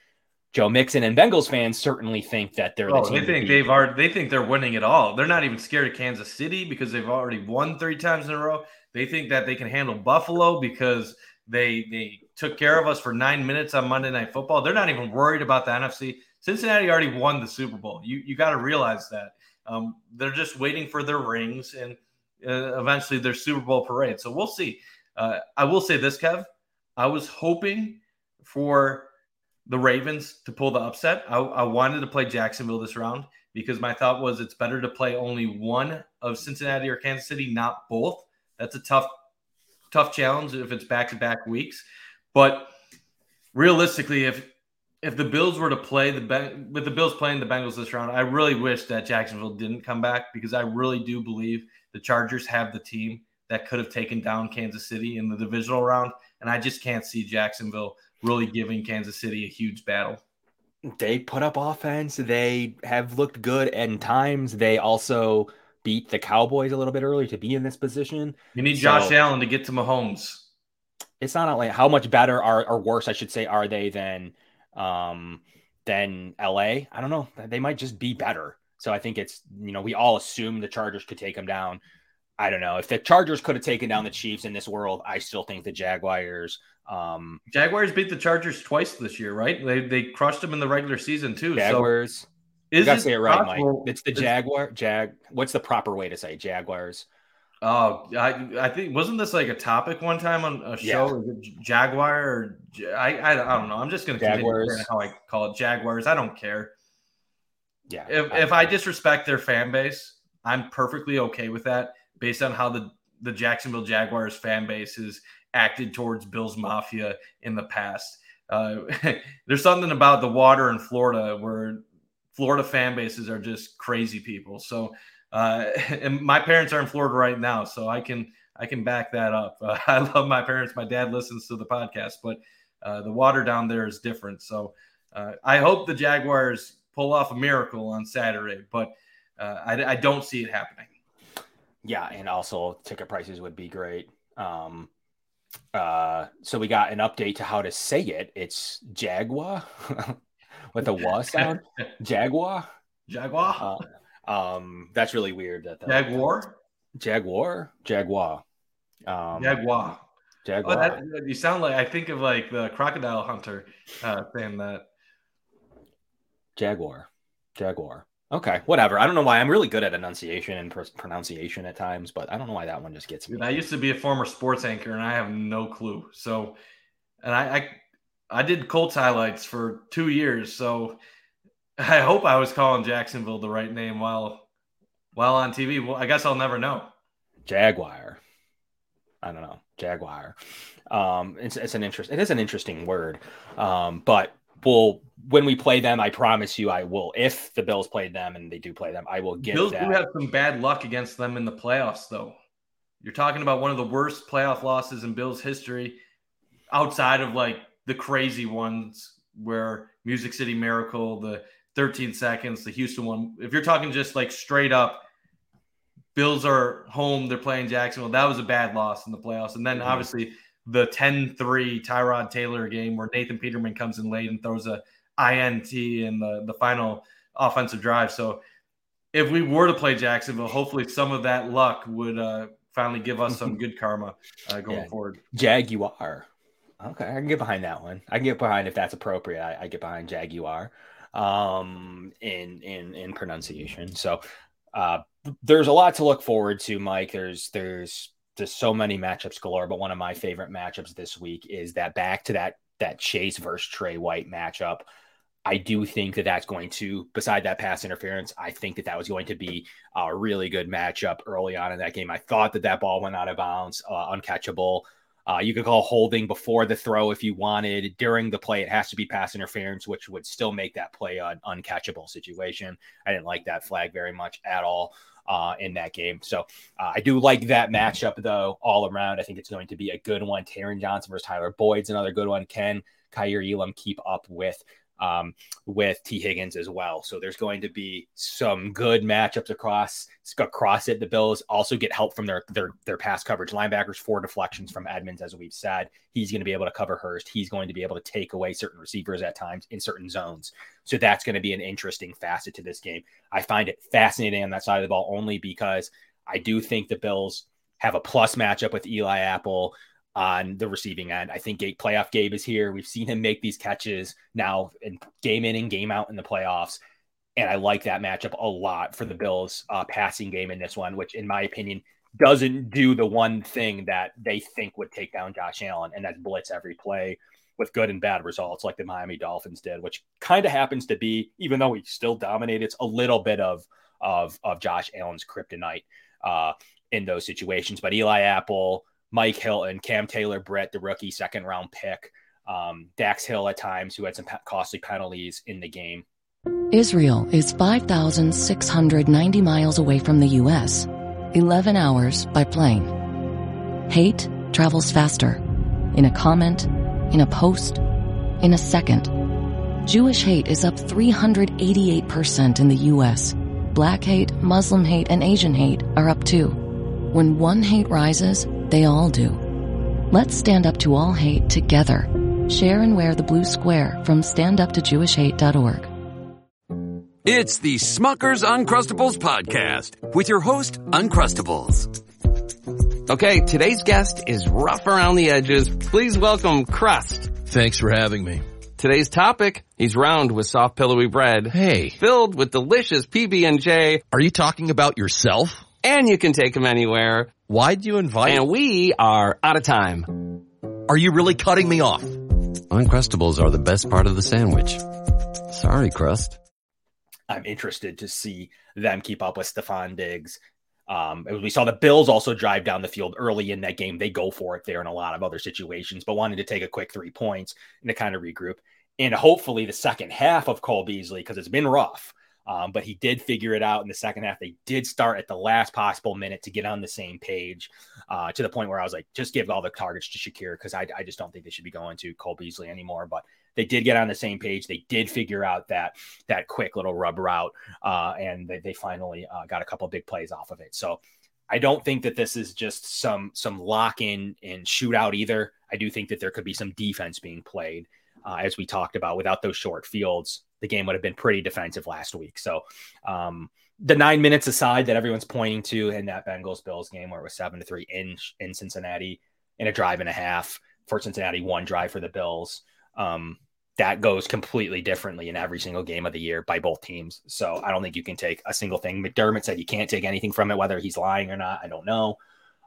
Joe Mixon and Bengals fans certainly think that they're oh, the They think they've already they think they're winning it all. They're not even scared of Kansas City because they've already won three times in a row. They think that they can handle Buffalo because they they took care of us for nine minutes on Monday Night Football. They're not even worried about the NFC. Cincinnati already won the Super Bowl. You you got to realize that. Um, they're just waiting for their rings and uh, eventually their Super Bowl parade. So we'll see. Uh, I will say this, Kev. I was hoping for the Ravens to pull the upset. I, I wanted to play Jacksonville this round because my thought was it's better to play only one of Cincinnati or Kansas City, not both. That's a tough, tough challenge if it's back to back weeks. But realistically, if if the Bills were to play the with the Bills playing the Bengals this round, I really wish that Jacksonville didn't come back because I really do believe the Chargers have the team that could have taken down Kansas City in the divisional round, and I just can't see Jacksonville really giving Kansas City a huge battle. They put up offense. They have looked good and times. They also beat the Cowboys a little bit early to be in this position. You need Josh Allen to get to Mahomes. It's not like how much better are or worse, I should say, are they than um than LA? I don't know. They might just be better. So I think it's you know we all assume the Chargers could take them down. I don't know if the Chargers could have taken down the Chiefs in this world. I still think the Jaguars. Um, Jaguars beat the Chargers twice this year, right? They they crushed them in the regular season too. Jaguars. So is gotta say it right, Mike. It's the Jaguar. Jag. What's the proper way to say Jaguars? Oh, I I think wasn't this like a topic one time on a show? Yeah. Jaguar or I, I I don't know. I'm just gonna Jaguars. how I call it Jaguars. I don't care. Yeah. If I, if I disrespect their fan base, I'm perfectly okay with that based on how the the Jacksonville Jaguars fan base has acted towards Bills Mafia in the past. Uh, there's something about the water in Florida where Florida fan bases are just crazy people. So, uh, and my parents are in Florida right now, so I can I can back that up. Uh, I love my parents. My dad listens to the podcast, but uh, the water down there is different. So, uh, I hope the Jaguars pull off a miracle on Saturday, but uh, I, I don't see it happening. Yeah, and also ticket prices would be great. Um, uh, so we got an update to how to say it. It's Jaguar with a wa sound. Jaguar. Jaguar. Uh, um, that's really weird. That, that Jaguar. Jaguar. Jaguar. Um, Jaguar. Jaguar. Oh, that, you sound like I think of like the crocodile hunter uh, saying that. Jaguar. Jaguar. Okay, whatever. I don't know why I'm really good at enunciation and pr- pronunciation at times, but I don't know why that one just gets me. Dude, I used to be a former sports anchor, and I have no clue. So, and I, I, I did Colts highlights for two years. So, I hope I was calling Jacksonville the right name while, while on TV. Well, I guess I'll never know. Jaguar. I don't know. Jaguar. Um, it's, it's an interest. It is an interesting word. Um, but will when we play them, I promise you, I will. If the Bills played them and they do play them, I will give. Bills that. do have some bad luck against them in the playoffs, though. You're talking about one of the worst playoff losses in Bills history, outside of like the crazy ones where Music City Miracle, the 13 seconds, the Houston one. If you're talking just like straight up, Bills are home, they're playing Jacksonville. That was a bad loss in the playoffs, and then mm-hmm. obviously the 10-3 Tyrod Taylor game where Nathan Peterman comes in late and throws a INT in the, the final offensive drive. So if we were to play Jacksonville, hopefully some of that luck would uh, finally give us some good karma uh, going yeah. forward. Jaguar. Okay, I can get behind that one. I can get behind if that's appropriate. I, I get behind Jaguar um, in in in pronunciation. So uh, there's a lot to look forward to, Mike. There's there's there's so many matchups galore, but one of my favorite matchups this week is that back to that that Chase versus Tre White matchup. I do think that that's going to, beside that pass interference, I think that that was going to be a really good matchup early on in that game. I thought that that ball went out of bounds, uh, uncatchable. Uh, you could call holding before the throw if you wanted. During the play, it has to be pass interference, which would still make that play an uncatchable situation. I didn't like that flag very much at all uh, in that game. So uh, I do like that matchup, though, all around. I think it's going to be a good one. Taron Johnson versus Tyler Boyd's another good one. Can Kaiir Elam keep up with um, with T. Higgins as well. So there's going to be some good matchups across across it. The Bills also get help from their their their pass coverage linebackers, four deflections from Edmunds, as we've said. He's going to be able to cover Hurst. He's going to be able to take away certain receivers at times in certain zones. So that's going to be an interesting facet to this game. I find it fascinating on that side of the ball only because I do think the Bills have a plus matchup with Eli Apple on the receiving end. I think playoff Gabe is here. We've seen him make these catches now in game in and game out in the playoffs. And I like that matchup a lot for the Bills uh, passing game in this one, which in my opinion doesn't do the one thing that they think would take down Josh Allen, and that's blitz every play with good and bad results like the Miami Dolphins did, which kind of happens to be, even though he still dominated, it's a little bit of of of Josh Allen's kryptonite uh, in those situations. But Eli Apple, Mike Hilton, Cam Taylor-Britt, the rookie second round pick, um, Dax Hill at times, who had some costly penalties in the game. Israel is 5,690 miles away from the U.S., 11 hours by plane. Hate travels faster. In a comment, in a post, in a second. Jewish hate is up 388% in the U.S. Black hate, Muslim hate, and Asian hate are up too. When one hate rises, they all do. Let's stand up to all hate together. Share and wear the blue square from standuptojewishhate.org. It's the Smucker's Uncrustables podcast with your host, Uncrustables. Okay, today's guest is rough around the edges. Please welcome Crust. Thanks for having me. Today's topic, he's round with soft pillowy bread. Hey. Filled with delicious PB&J. Are you talking about yourself? And you can take them anywhere. Why'd you invite? And we are out of time. Are you really cutting me off? Uncrustables are the best part of the sandwich. Sorry, Crust. I'm interested to see them keep up with Stefon Diggs. Um, we saw the Bills also drive down the field early in that game. They go for it there in a lot of other situations, but wanted to take a quick three points and to kind of regroup. And hopefully the second half of Cole Beasley, because it's been rough, um, but he did figure it out in the second half. They did start at the last possible minute to get on the same page uh, to the point where I was like, just give all the targets to Shakir because I, I just don't think they should be going to Cole Beasley anymore. But they did get on the same page. They did figure out that that quick little rub route, uh, and they, they finally uh, got a couple big plays off of it. So I don't think that this is just some some lock in and shootout either. I do think that there could be some defense being played, uh, as we talked about. Without those short fields, the game would have been pretty defensive last week. So um, the nine minutes aside that everyone's pointing to in that Bengals Bills game where it was seven to three in in Cincinnati in a drive and a half for Cincinnati, one drive for the Bills. Um, that goes completely differently in every single game of the year by both teams. So I don't think you can take a single thing. McDermott said you can't take anything from it, whether he's lying or not. I don't know.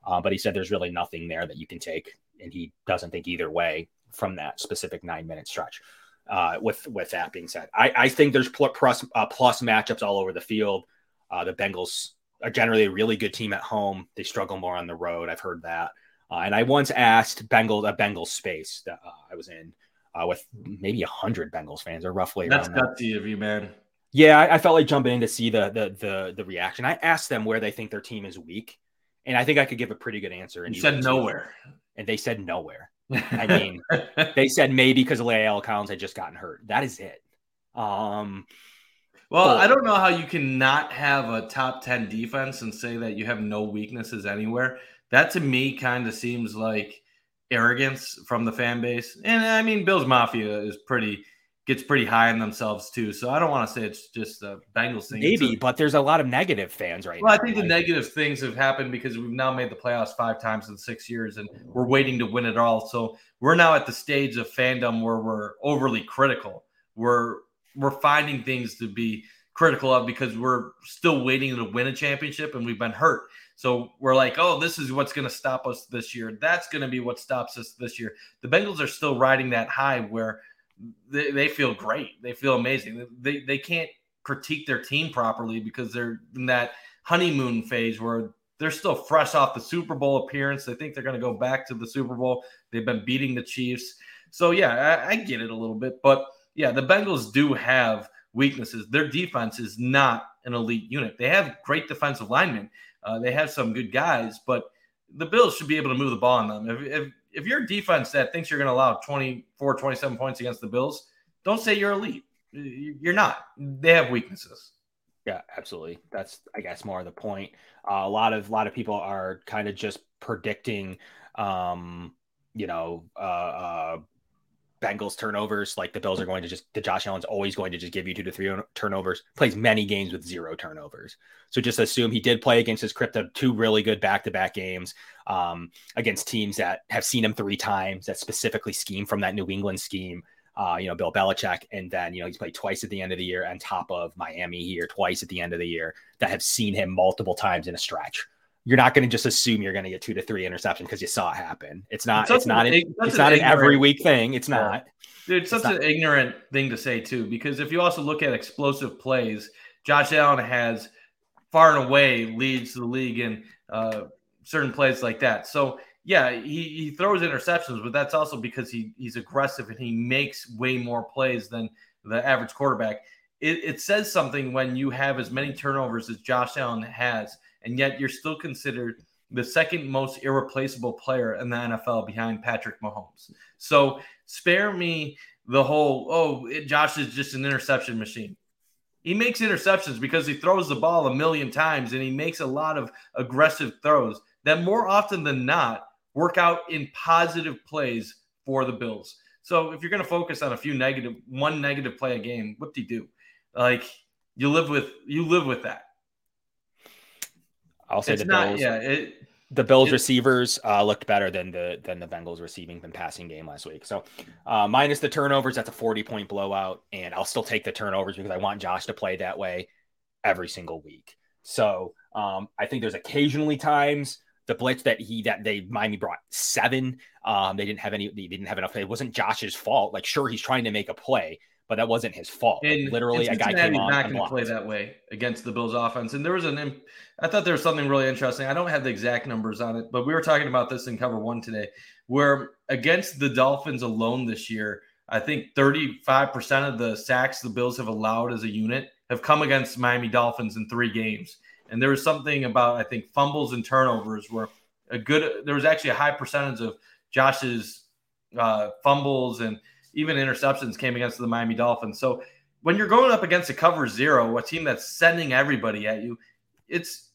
Uh, but he said there's really nothing there that you can take. And he doesn't think either way from that specific nine minute stretch. Uh, with with that being said, I, I think there's plus uh, plus matchups all over the field. Uh, the Bengals are generally a really good team at home. They struggle more on the road. I've heard that. Uh, and I once asked Bengal a Bengals space that uh, I was in uh, with maybe a hundred Bengals fans or roughly. That's gutsy of you, man. Yeah, I, I, felt like jumping in to see the, the the the reaction. I asked them where they think their team is weak, and I think I could give a pretty good answer. And you said nowhere, and they said nowhere. I mean, they said maybe because La'el Collins had just gotten hurt. That is it. Um, well, but, I don't know how you can not have a top 10 defense and say that you have no weaknesses anywhere. That to me kind of seems like arrogance from the fan base. And I mean, Bills Mafia is pretty gets pretty high on themselves too. So I don't want to say it's just the Bengals thing. Maybe, a, but there's a lot of negative fans right well, now. I think the negative things have happened because we've now made the playoffs five times in six years, and we're waiting to win it all. So we're now at the stage of fandom where we're overly critical. We're we're finding things to be critical of because we're still waiting to win a championship and we've been hurt. So we're like, oh, this is what's going to stop us this year. That's going to be what stops us this year. The Bengals are still riding that high where they, they feel great. They feel amazing. They, they can't critique their team properly because they're in that honeymoon phase where they're still fresh off the Super Bowl appearance. They think they're going to go back to the Super Bowl. They've been beating the Chiefs. So, yeah, I, I get it a little bit. But yeah, the Bengals do have weaknesses. Their defense is not an elite unit. They have great defensive linemen. Uh, they have some good guys, but the Bills should be able to move the ball on them. If, if, if you're a defense that thinks you're going to allow 24, 27 points against the Bills, don't say you're elite. You're not. They have weaknesses. Yeah, absolutely. That's I guess more of the point. Uh, a lot of a lot of people are kind of just predicting, um, you know, uh, uh, Bengals turnovers. Like the Bills are going to just, the Josh Allen's always going to just give you two to three turnovers. Plays many games with zero turnovers. So just assume he did play against his crypto two really good back to back games um, against teams that have seen him three times that specifically scheme from that New England scheme. Uh, you know, Bill Belichick. And then, you know, he's played twice at the end of the year on top of Miami here, twice at the end of the year that have seen him multiple times in a stretch you're not going to just assume you're going to get two to three interceptions because you saw it happen. It's not. It's, it's not. An, an, it's not an every week thing. It's not. Dude, it's such an ignorant thing to say too, because if you also look at explosive plays, Josh Allen has far and away leads the league in uh, certain plays like that. So yeah, he, he throws interceptions, but that's also because he he's aggressive and he makes way more plays than the average quarterback. It, it says something when you have as many turnovers as Josh Allen has and yet you're still considered the second most irreplaceable player in the NFL behind Patrick Mahomes. So spare me the whole, oh, it, Josh is just an interception machine. He makes interceptions because he throws the ball a million times and he makes a lot of aggressive throws that more often than not work out in positive plays for the Bills. So if you're going to focus on a few negative, one negative play a game, what do you do? Like you live with you live with that. I'll say it's the not, Bills. Yeah, it, the Bills it, receivers uh, looked better than the than the Bengals receiving than passing game last week. So uh, minus the turnovers, that's a forty point blowout, and I'll still take the turnovers because I want Josh to play that way every single week. So um, I think there's occasionally times the blitz that he that they Miami brought seven. Um, they didn't have any. They didn't have enough. It wasn't Josh's fault. Like sure, he's trying to make a play, but that wasn't his fault. And like, literally, a guy came on. Not going play that way against the Bills' offense. And there was an. I thought there was something really interesting. I don't have the exact numbers on it, but we were talking about this in cover one today, where against the Dolphins alone this year, I think 35% of the sacks the Bills have allowed as a unit have come against Miami Dolphins in three games. And there was something about I think fumbles and turnovers were a good. There was actually a high percentage of Josh's uh, fumbles and even interceptions came against the Miami Dolphins. So when you're going up against a cover zero, a team that's sending everybody at you, it's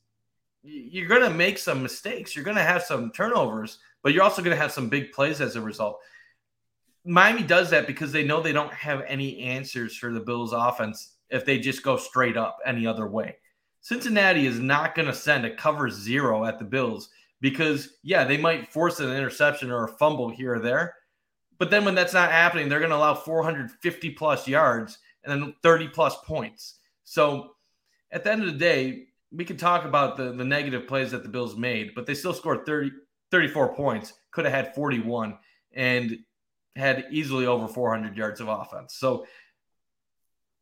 you're going to make some mistakes. You're going to have some turnovers, but you're also going to have some big plays as a result. Miami does that because they know they don't have any answers for the Bills offense if they just go straight up any other way. Cincinnati is not going to send a cover zero at the Bills because, yeah, they might force an interception or a fumble here or there, but then when that's not happening, they're going to allow 450 plus yards and then 30 plus points. So at the end of the day, we can talk about the, the negative plays that the Bills made, but they still scored 30, 34 points, could have had 41 and had easily over 400 yards of offense. So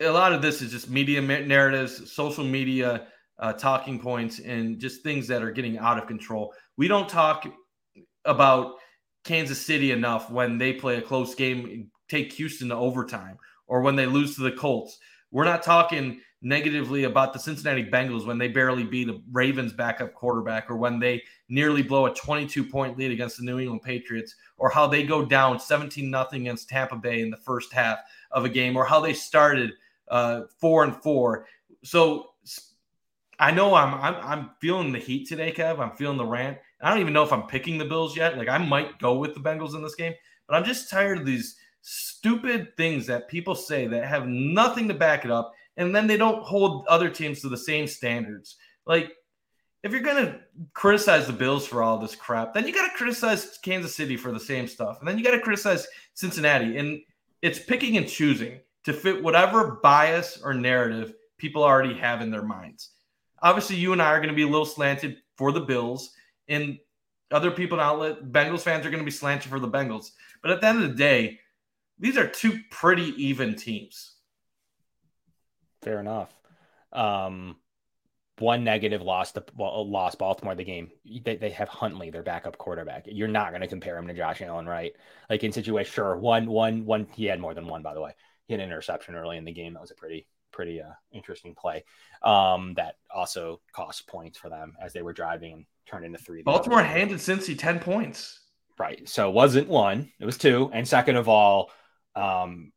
a lot of this is just media narratives, social media uh, talking points, and just things that are getting out of control. We don't talk about Kansas City enough when they play a close game, take Houston to overtime, or when they lose to the Colts. We're not talking negatively about the Cincinnati Bengals when they barely beat a Ravens backup quarterback, or when they nearly blow a 22 point lead against the New England Patriots, or how they go down 17 nothing against Tampa Bay in the first half of a game, or how they started uh, four and four. So I know I'm, I'm I'm feeling the heat today, Kev. I'm feeling the rant. I don't even know if I'm picking the Bills yet. Like I might go with the Bengals in this game, but I'm just tired of these stupid things that people say that have nothing to back it up, and then they don't hold other teams to the same standards. Like, if you're gonna criticize the Bills for all this crap, then you got to criticize Kansas City for the same stuff, and then you got to criticize Cincinnati. And it's picking and choosing to fit whatever bias or narrative people already have in their minds. Obviously, you and I are going to be a little slanted for the Bills, and other people in outlet Bengals fans are going to be slanted for the Bengals. But at the end of the day, these are two pretty even teams. Fair enough. Um, one negative loss the well, lost Baltimore the game. They, they have Huntley, their backup quarterback. You're not going to compare him to Josh Allen, right? Like in situation, sure, one, one, one. He had more than one, by the way. He had an interception early in the game. That was a pretty, pretty uh, interesting play. Um, that also cost points for them as they were driving and turned into three. Baltimore handed Cincy ten points. Right. So it wasn't one, it was two. And second of all, um,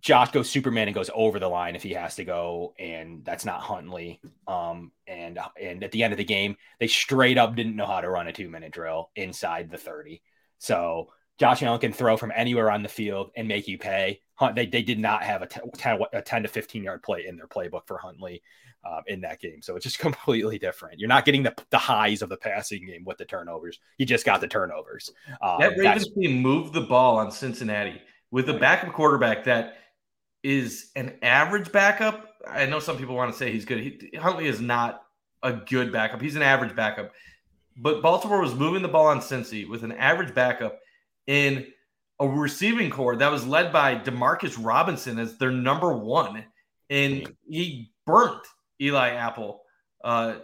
Josh goes Superman and goes over the line if he has to go, and that's not Huntley. Um, and and at the end of the game, they straight up didn't know how to run a two minute drill inside the thirty. So Josh Allen can throw from anywhere on the field and make you pay. They they did not have a 10, a 10 to fifteen yard play in their playbook for Huntley um, in that game, so it's just completely different. You're not getting the the highs of the passing game with the turnovers. You just got the turnovers. Um, that Ravens team moved the ball on Cincinnati with a backup quarterback that is an average backup. I know some people want to say he's good. He, Huntley is not a good backup. He's an average backup. But Baltimore was moving the ball on Cincy with an average backup in a receiving core that was led by Demarcus Robinson as their number one, and he burnt Eli Apple. Uh,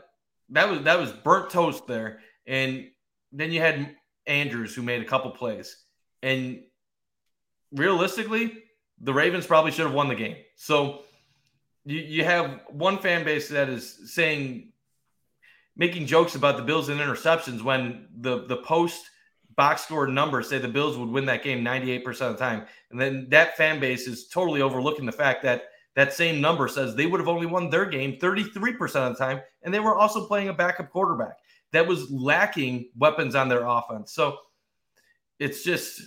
that was that was burnt toast there. And then you had Andrews who made a couple plays, and realistically, the Ravens probably should have won the game. So you, you have one fan base that is saying, making jokes about the Bills and interceptions when the, the post box score numbers say the Bills would win that game 98% of the time. And then that fan base is totally overlooking the fact that that same number says they would have only won their game 33% of the time. And they were also playing a backup quarterback that was lacking weapons on their offense. So it's just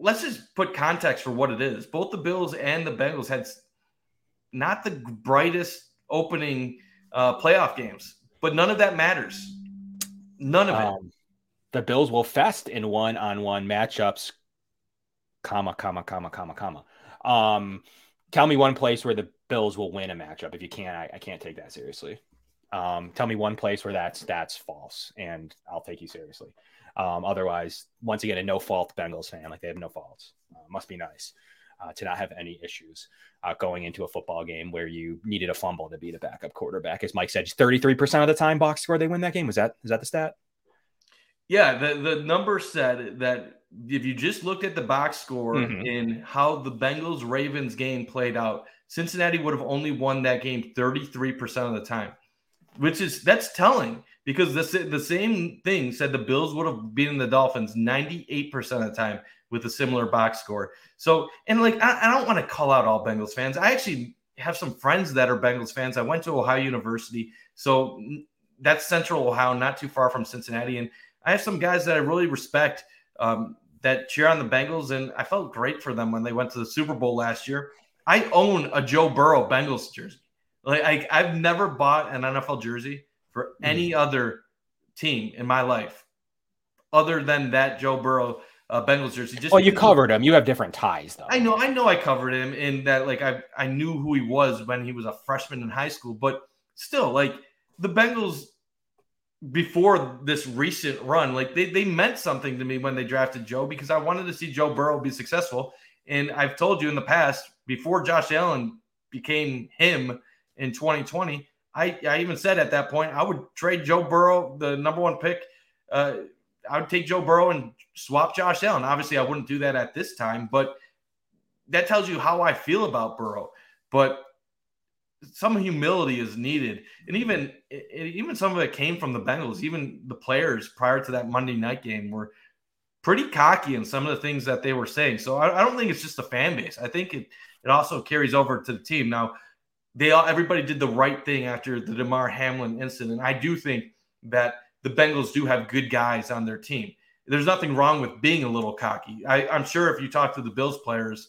let's just put context for what it is. Both the Bills and the Bengals had not the brightest opening uh, playoff games, but none of that matters. None of um, it. The Bills will fest in one-on-one matchups, comma, comma, comma, comma, comma. Um, tell me one place where the Bills will win a matchup. If you can't, I, I can't take that seriously. Um, tell me one place where that's that's false, and I'll take you seriously. Um, otherwise, once again, a no fault Bengals fan, like they have no faults. Uh, must be nice uh, to not have any issues uh, going into a football game where you needed a fumble to be the backup quarterback. As Mike said, 33% of the time box score they win that game. Was that is that the stat? Yeah, the, the number said that if you just looked at the box score mm-hmm. in how the Bengals Ravens game played out, Cincinnati would have only won that game 33% of the time, which is that's telling because the, the same thing said the Bills would have beaten the Dolphins 98% of the time with a similar box score. So, and like, I, I don't want to call out all Bengals fans. I actually have some friends that are Bengals fans. I went to Ohio University. So that's central Ohio, not too far from Cincinnati. And I have some guys that I really respect um, that cheer on the Bengals. And I felt great for them when they went to the Super Bowl last year. I own a Joe Burrow Bengals jersey. Like I, I've never bought an NFL jersey for any mm. other team in my life other than that Joe Burrow uh, Bengals jersey. Just well, you covered him. You have different ties, though. I know. I know. I covered him in that. Like I, I knew who he was when he was a freshman in high school. But still, like the Bengals before this recent run, like they they meant something to me when they drafted Joe because I wanted to see Joe Burrow be successful. And I've told you in the past, before Josh Allen became him in 2020, I, I even said at that point I would trade Joe Burrow, the number one pick. Uh, I would take Joe Burrow and swap Josh Allen. Obviously, I wouldn't do that at this time, but that tells you how I feel about Burrow. But some humility is needed, and even even some of it came from the Bengals. Even the players prior to that Monday night game were pretty cocky in some of the things that they were saying. So I, I don't think it's just the fan base. I think it it also carries over to the team. Now they all everybody did the right thing after the Damar Hamlin incident. I do think that the Bengals do have good guys on their team. there's nothing wrong with being a little cocky. I, I'm sure if you talk to the Bills players.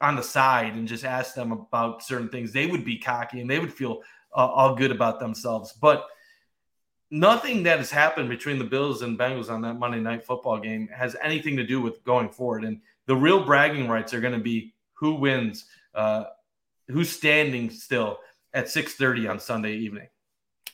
On the side and just ask them about certain things, they would be cocky and they would feel uh, all good about themselves. But nothing that has happened between the Bills and Bengals on that Monday night football game has anything to do with going forward. And the real bragging rights are going to be who wins, uh, who's standing still at 6:30 on Sunday evening.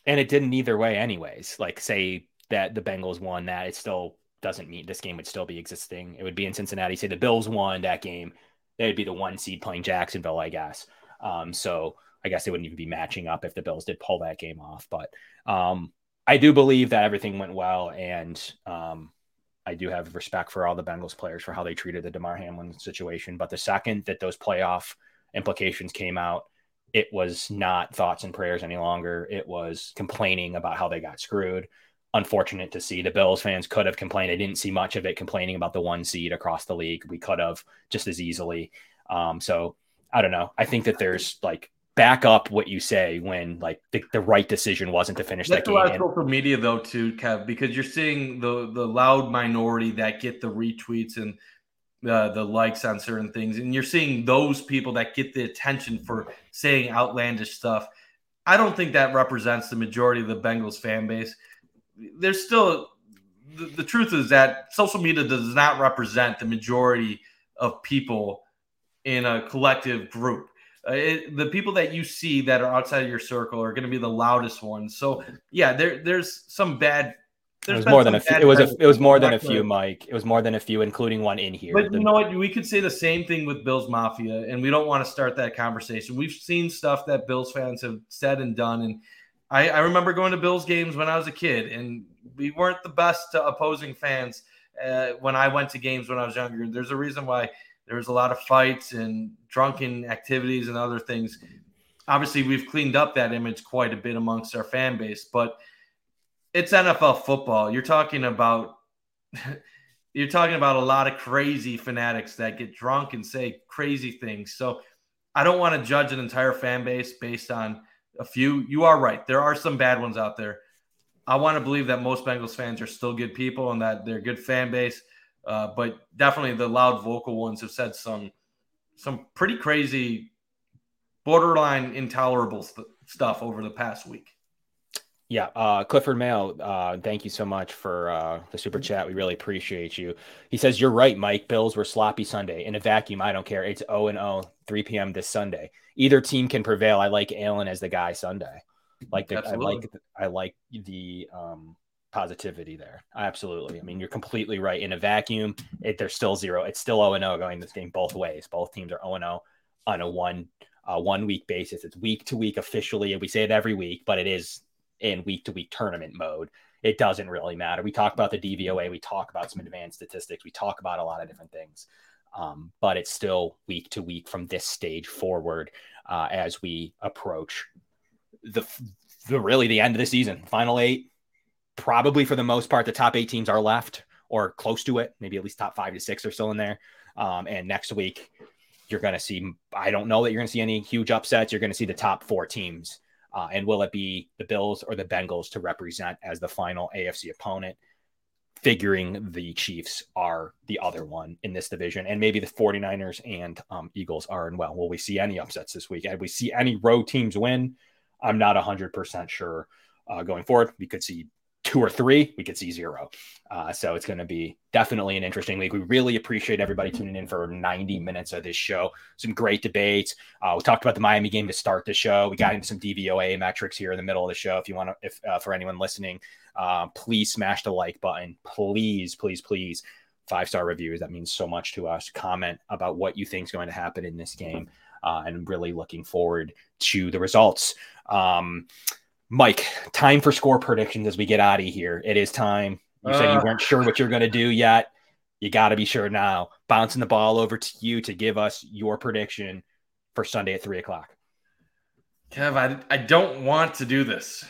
And it didn't either way, anyways. Like say that the Bengals won that, it still doesn't mean this game would still be existing. It would be in Cincinnati. Say the Bills won that game, they'd be the one seed playing Jacksonville, I guess. Um, so I guess they wouldn't even be matching up if the Bills did pull that game off. But um, I do believe that everything went well, and um, I do have respect for all the Bengals players for how they treated the Damar Hamlin situation. But the second that those playoff implications came out, it was not thoughts and prayers any longer. It was complaining about how they got screwed. Unfortunate to see. The Bills fans could have complained. I didn't see much of it complaining about the one seed across the league. We could have just as easily. Um, so I don't know. I think that there's like back up what you say when like the, the right decision wasn't to finish That's that game. That's social media though too, Kev, because you're seeing the the loud minority that get the retweets and the the likes on certain things, and you're seeing those people that get the attention for saying outlandish stuff. I don't think that represents the majority of the Bengals fan base. There's still the, the truth is that social media does not represent the majority of people in a collective group uh, it, the people that you see that are outside of your circle are going to be the loudest ones. So yeah, there there's some bad. It was more than a few. It was a, it was more than a few, Mike. It was more than a few, including one in here. But the, you know what? We could say the same thing with Bills Mafia, and we don't want to start that conversation. We've seen stuff that Bills fans have said and done, and I, I remember going to Bills games when I was a kid, and we weren't the best to opposing fans uh, when I went to games when I was younger. There's a reason why there was a lot of fights and drunken activities and other things. Obviously, we've cleaned up that image quite a bit amongst our fan base, but it's NFL football. You're talking about you're talking about a lot of crazy fanatics that get drunk and say crazy things. So I don't want to judge an entire fan base based on a few. You are right. There are some bad ones out there. I want to believe that most Bengals fans are still good people and that they're a good fan base. Uh, but definitely the loud vocal ones have said some some pretty crazy, borderline intolerable st- stuff over the past week. Yeah, uh, Clifford Mail, uh, thank you so much for uh, the super chat. We really appreciate you. He says, You're right, Mike. Bills were sloppy Sunday. In a vacuum, I don't care. It's 0 and 0, 3 p.m. this Sunday. Either team can prevail. I like Allen as the guy Sunday. Like the, I like I like the um, positivity there. Absolutely. I mean, you're completely right. In a vacuum, it, they're still zero. It's still 0 0 going this game both ways. Both teams are 0 0 on a one uh, one week basis. It's week to week officially. and We say it every week, but it is in week to week tournament mode. It doesn't really matter. We talk about the DVOA. We talk about some advanced statistics. We talk about a lot of different things. Um, but it's still week to week from this stage forward uh, as we approach the the really the end of the season, final eight, probably for the most part, the top eight teams are left or close to it. Maybe at least top five to six are still in there. Um, and next week, you're going to see, I don't know that you're going to see any huge upsets. You're going to see the top four teams. Uh, and will it be the Bills or the Bengals to represent as the final AFC opponent? Figuring the Chiefs are the other one in this division, and maybe the 49ers and um, Eagles are in well. Will we see any upsets this week? And we see any road teams win? I'm not 100% sure uh, going forward. We could see two or three, we could see zero. Uh, so it's going to be definitely an interesting week. We really appreciate everybody tuning in for 90 minutes of this show. Some great debates. Uh, we talked about the Miami game to start the show. We got into some DVOA metrics here in the middle of the show. If you want to, if uh, for anyone listening, uh, please smash the like button. Please, please, please. Five star reviews. That means so much to us. Comment about what you think is going to happen in this game. Uh, and really looking forward to the results. Um, Mike, time for score predictions as we get out of here. It is time. You uh, said you weren't sure what you're going to do yet. You got to be sure now. Bouncing the ball over to you to give us your prediction for Sunday at three o'clock. Kev, I, I don't want to do this.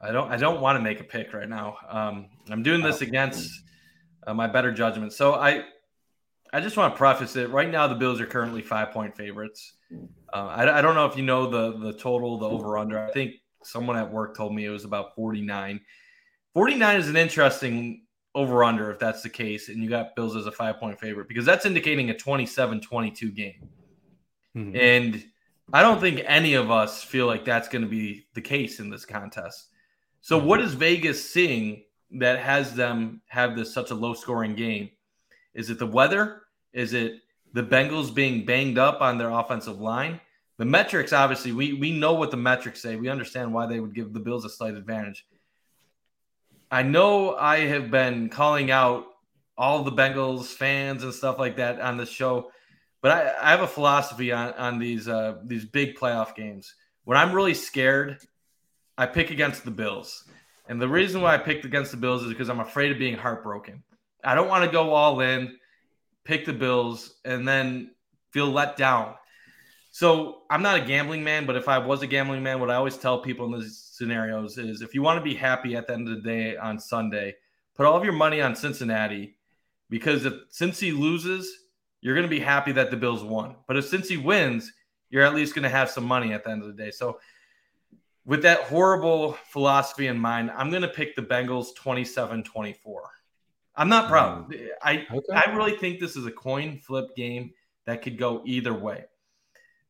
I don't I don't want to make a pick right now. Um, I'm doing this against uh, my better judgment. So I I just want to preface it. Right now, the Bills are currently five point favorites. Uh, I, I don't know if you know the the total, the over under. I think someone at work told me it was about 49. 49 is an interesting over under if that's the case, and you got Bills as a five point favorite because that's indicating a 27 22 game. Mm-hmm. And I don't think any of us feel like that's going to be the case in this contest. So, what is Vegas seeing that has them have this such a low scoring game? Is it the weather? Is it the Bengals being banged up on their offensive line? The metrics, obviously, we we know what the metrics say. We understand why they would give the Bills a slight advantage. I know I have been calling out all the Bengals fans and stuff like that on the show, but I, I, have a philosophy on on these uh, these big playoff games. When I'm really scared, I pick against the Bills, and the reason why I picked against the Bills is because I'm afraid of being heartbroken. I don't want to go all in, pick the Bills, and then feel let down. So I'm not a gambling man, but if I was a gambling man, what I always tell people in these scenarios is if you want to be happy at the end of the day on Sunday, put all of your money on Cincinnati because if Cincy loses, you're going to be happy that the Bills won. But if Cincy wins, you're at least going to have some money at the end of the day. So with that horrible philosophy in mind, I'm going to pick the Bengals 27 24. I'm not proud. Mm. I okay. I really think this is a coin flip game that could go either way.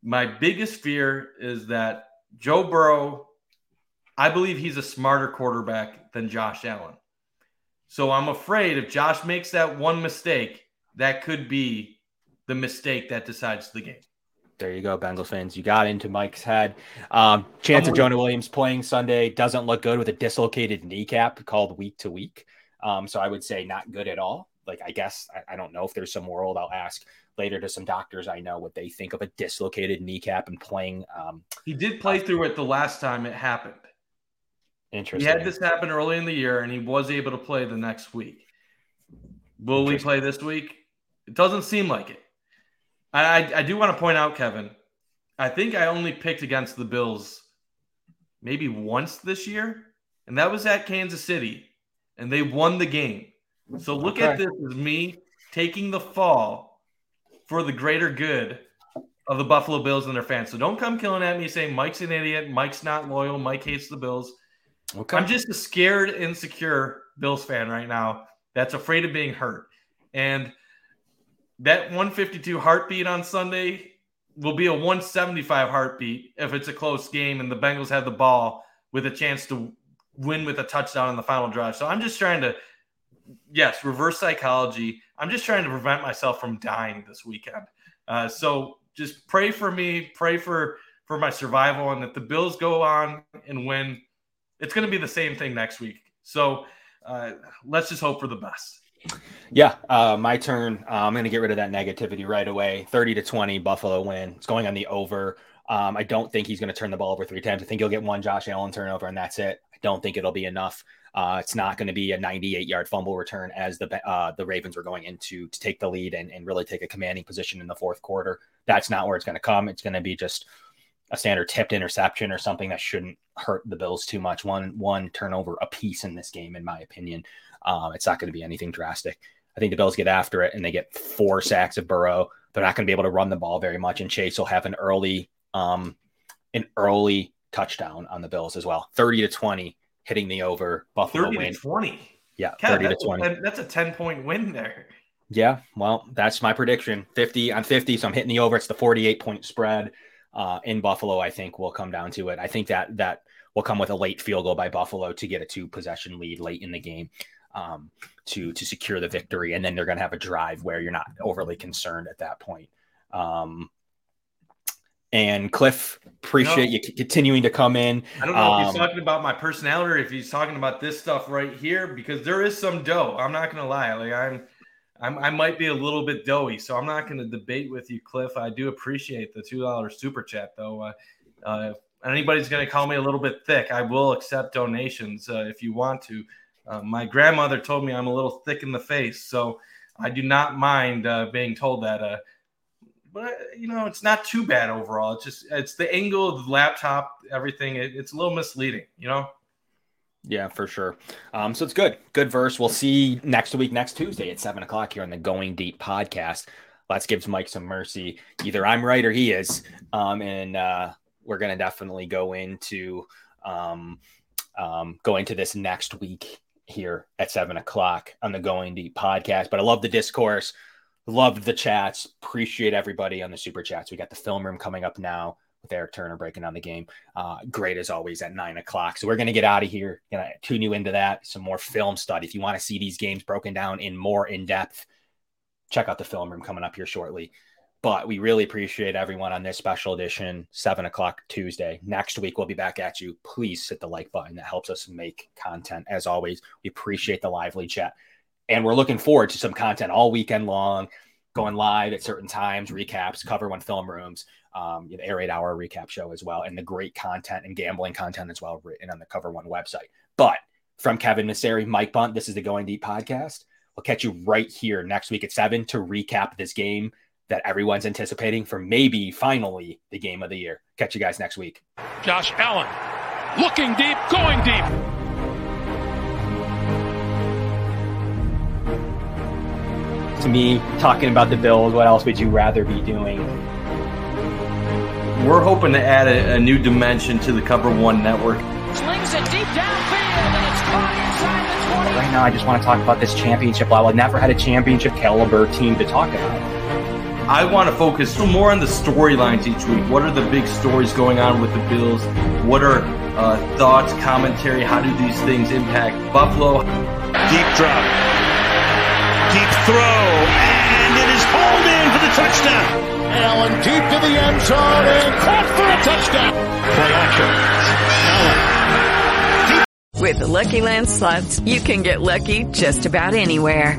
My biggest fear is that Joe Burrow, I believe he's a smarter quarterback than Josh Allen. So I'm afraid if Josh makes that one mistake, that could be the mistake that decides the game. There you go, Bengals fans. You got into Mike's head. Um, chance of Jonah Williams playing Sunday doesn't look good with a dislocated kneecap called week to week. Um, so I would say not good at all. Like, I guess I, I, don't know if there's some world. I'll ask later to some doctors I know what they think of a dislocated kneecap and playing. Um, he did play through it the last time it happened. Interesting. He had this happen early in the year and he was able to play the next week. Will we play this week? It doesn't seem like it. I, I, I do want to point out, Kevin, I think I only picked against the Bills maybe once this year, and that was at Kansas City and they won the game. So look okay. at this as me taking the fall for the greater good of the Buffalo Bills and their fans. So don't come killing at me saying Mike's an idiot, Mike's not loyal, Mike hates the Bills. Okay. I'm just a scared, insecure Bills fan right now that's afraid of being hurt. And that 152 heartbeat on Sunday will be a 175 heartbeat if it's a close game and the Bengals have the ball with a chance to win with a touchdown in the final drive. So I'm just trying to, yes, reverse psychology. I'm just trying to prevent myself from dying this weekend. Uh, so just pray for me, pray for for my survival, and that the Bills go on and win, it's going to be the same thing next week. So uh, let's just hope for the best. Yeah, uh, my turn. Uh, I'm going to get rid of that negativity right away. 30 to 20, Buffalo win. It's going on the over. Um, I don't think he's going to turn the ball over three times. I think he'll get one Josh Allen turnover, and that's it. I don't think it'll be enough. Uh, it's not going to be a 98 yard fumble return as the uh, the Ravens were going into to take the lead and, and really take a commanding position in the fourth quarter. That's not where it's going to come. It's going to be just a standard tipped interception or something that shouldn't hurt the Bills too much. One one turnover a piece in this game, in my opinion. Um, it's not going to be anything drastic. I think the Bills get after it and they get four sacks of Burrow. They're not going to be able to run the ball very much, and Chase will have an early um, an early touchdown on the Bills as well. 30 to 20 hitting the over. Buffalo 30 win. to 20. Yeah, 30 to 20. A, that's a 10 point win there. Yeah, well, that's my prediction. 50 I'm 50, so I'm hitting the over. It's the 48 point spread uh, in Buffalo. I think will come down to it. I think that that will come with a late field goal by Buffalo to get a two possession lead late in the game. Um, to to secure the victory, and then they're going to have a drive where you're not overly concerned at that point. Um, and Cliff, appreciate no. you continuing to come in. I don't know um, if he's um, talking about my personality or if he's talking about this stuff right here because there is some dough. I'm not gonna lie. Like I'm, I'm I might be a little bit doughy, so I'm not gonna debate with you, Cliff. I do appreciate the two dollars super chat though. Uh, uh, anybody's gonna call me a little bit thick, I will accept donations uh, if you want to. Uh, my grandmother told me I'm a little thick in the face, so I do not mind uh, being told that. But you know, it's not too bad overall. It's just it's the angle of the laptop, everything. It, it's a little misleading, you know. Yeah, for sure. Um, so it's good. Good verse. We'll see next week, next Tuesday at seven o'clock here on the Going Deep podcast. Let's give Mike some mercy. Either I'm right or he is. Um, and uh, we're gonna definitely go into um, um, go into this next week here at seven o'clock on the Going Deep podcast. But I love the discourse, loved the chats, appreciate everybody on the super chats. We got the film room coming up now with Eric Turner breaking down the game. Uh, great as always at nine o'clock. So we're going to get out of here, gonna tune you into that. Some more film study. If you want to see these games broken down in more in depth, check out the film room coming up here shortly. But we really appreciate everyone on this special edition, seven o'clock Tuesday. Next week, we'll be back at you. Please hit the like button. That helps us make content. As always, we appreciate the lively chat. And we're looking forward to some content all weekend long, going live at certain times, recaps, cover one film rooms, um, the Air 8 Hour recap show as well, and the great content and gambling content as well written on the Cover One website. But from Kevin Masseri, Mike Bunt, this is the Going Deep podcast. We'll catch you right here next week at seven to recap this game that everyone's anticipating for maybe finally the game of the year. Catch you guys next week. Josh Allen looking deep, going deep. To me, talking about the Bills, what else would you rather be doing? We're hoping to add a, a new dimension to the Cover One network. Slings it deep downfield, and it's caught inside the 20. Right now, I just want to talk about this championship level. I've never had a championship caliber team to talk about. I want to focus more on the storylines each week. What are the big stories going on with the Bills? What are uh, thoughts, commentary? How do these things impact Buffalo? Deep drop. Deep throw. Touchdown. Allen deep to the end zone and caught for a touchdown. Play action. Allen. With the Lucky Land slots, you can get lucky just about anywhere.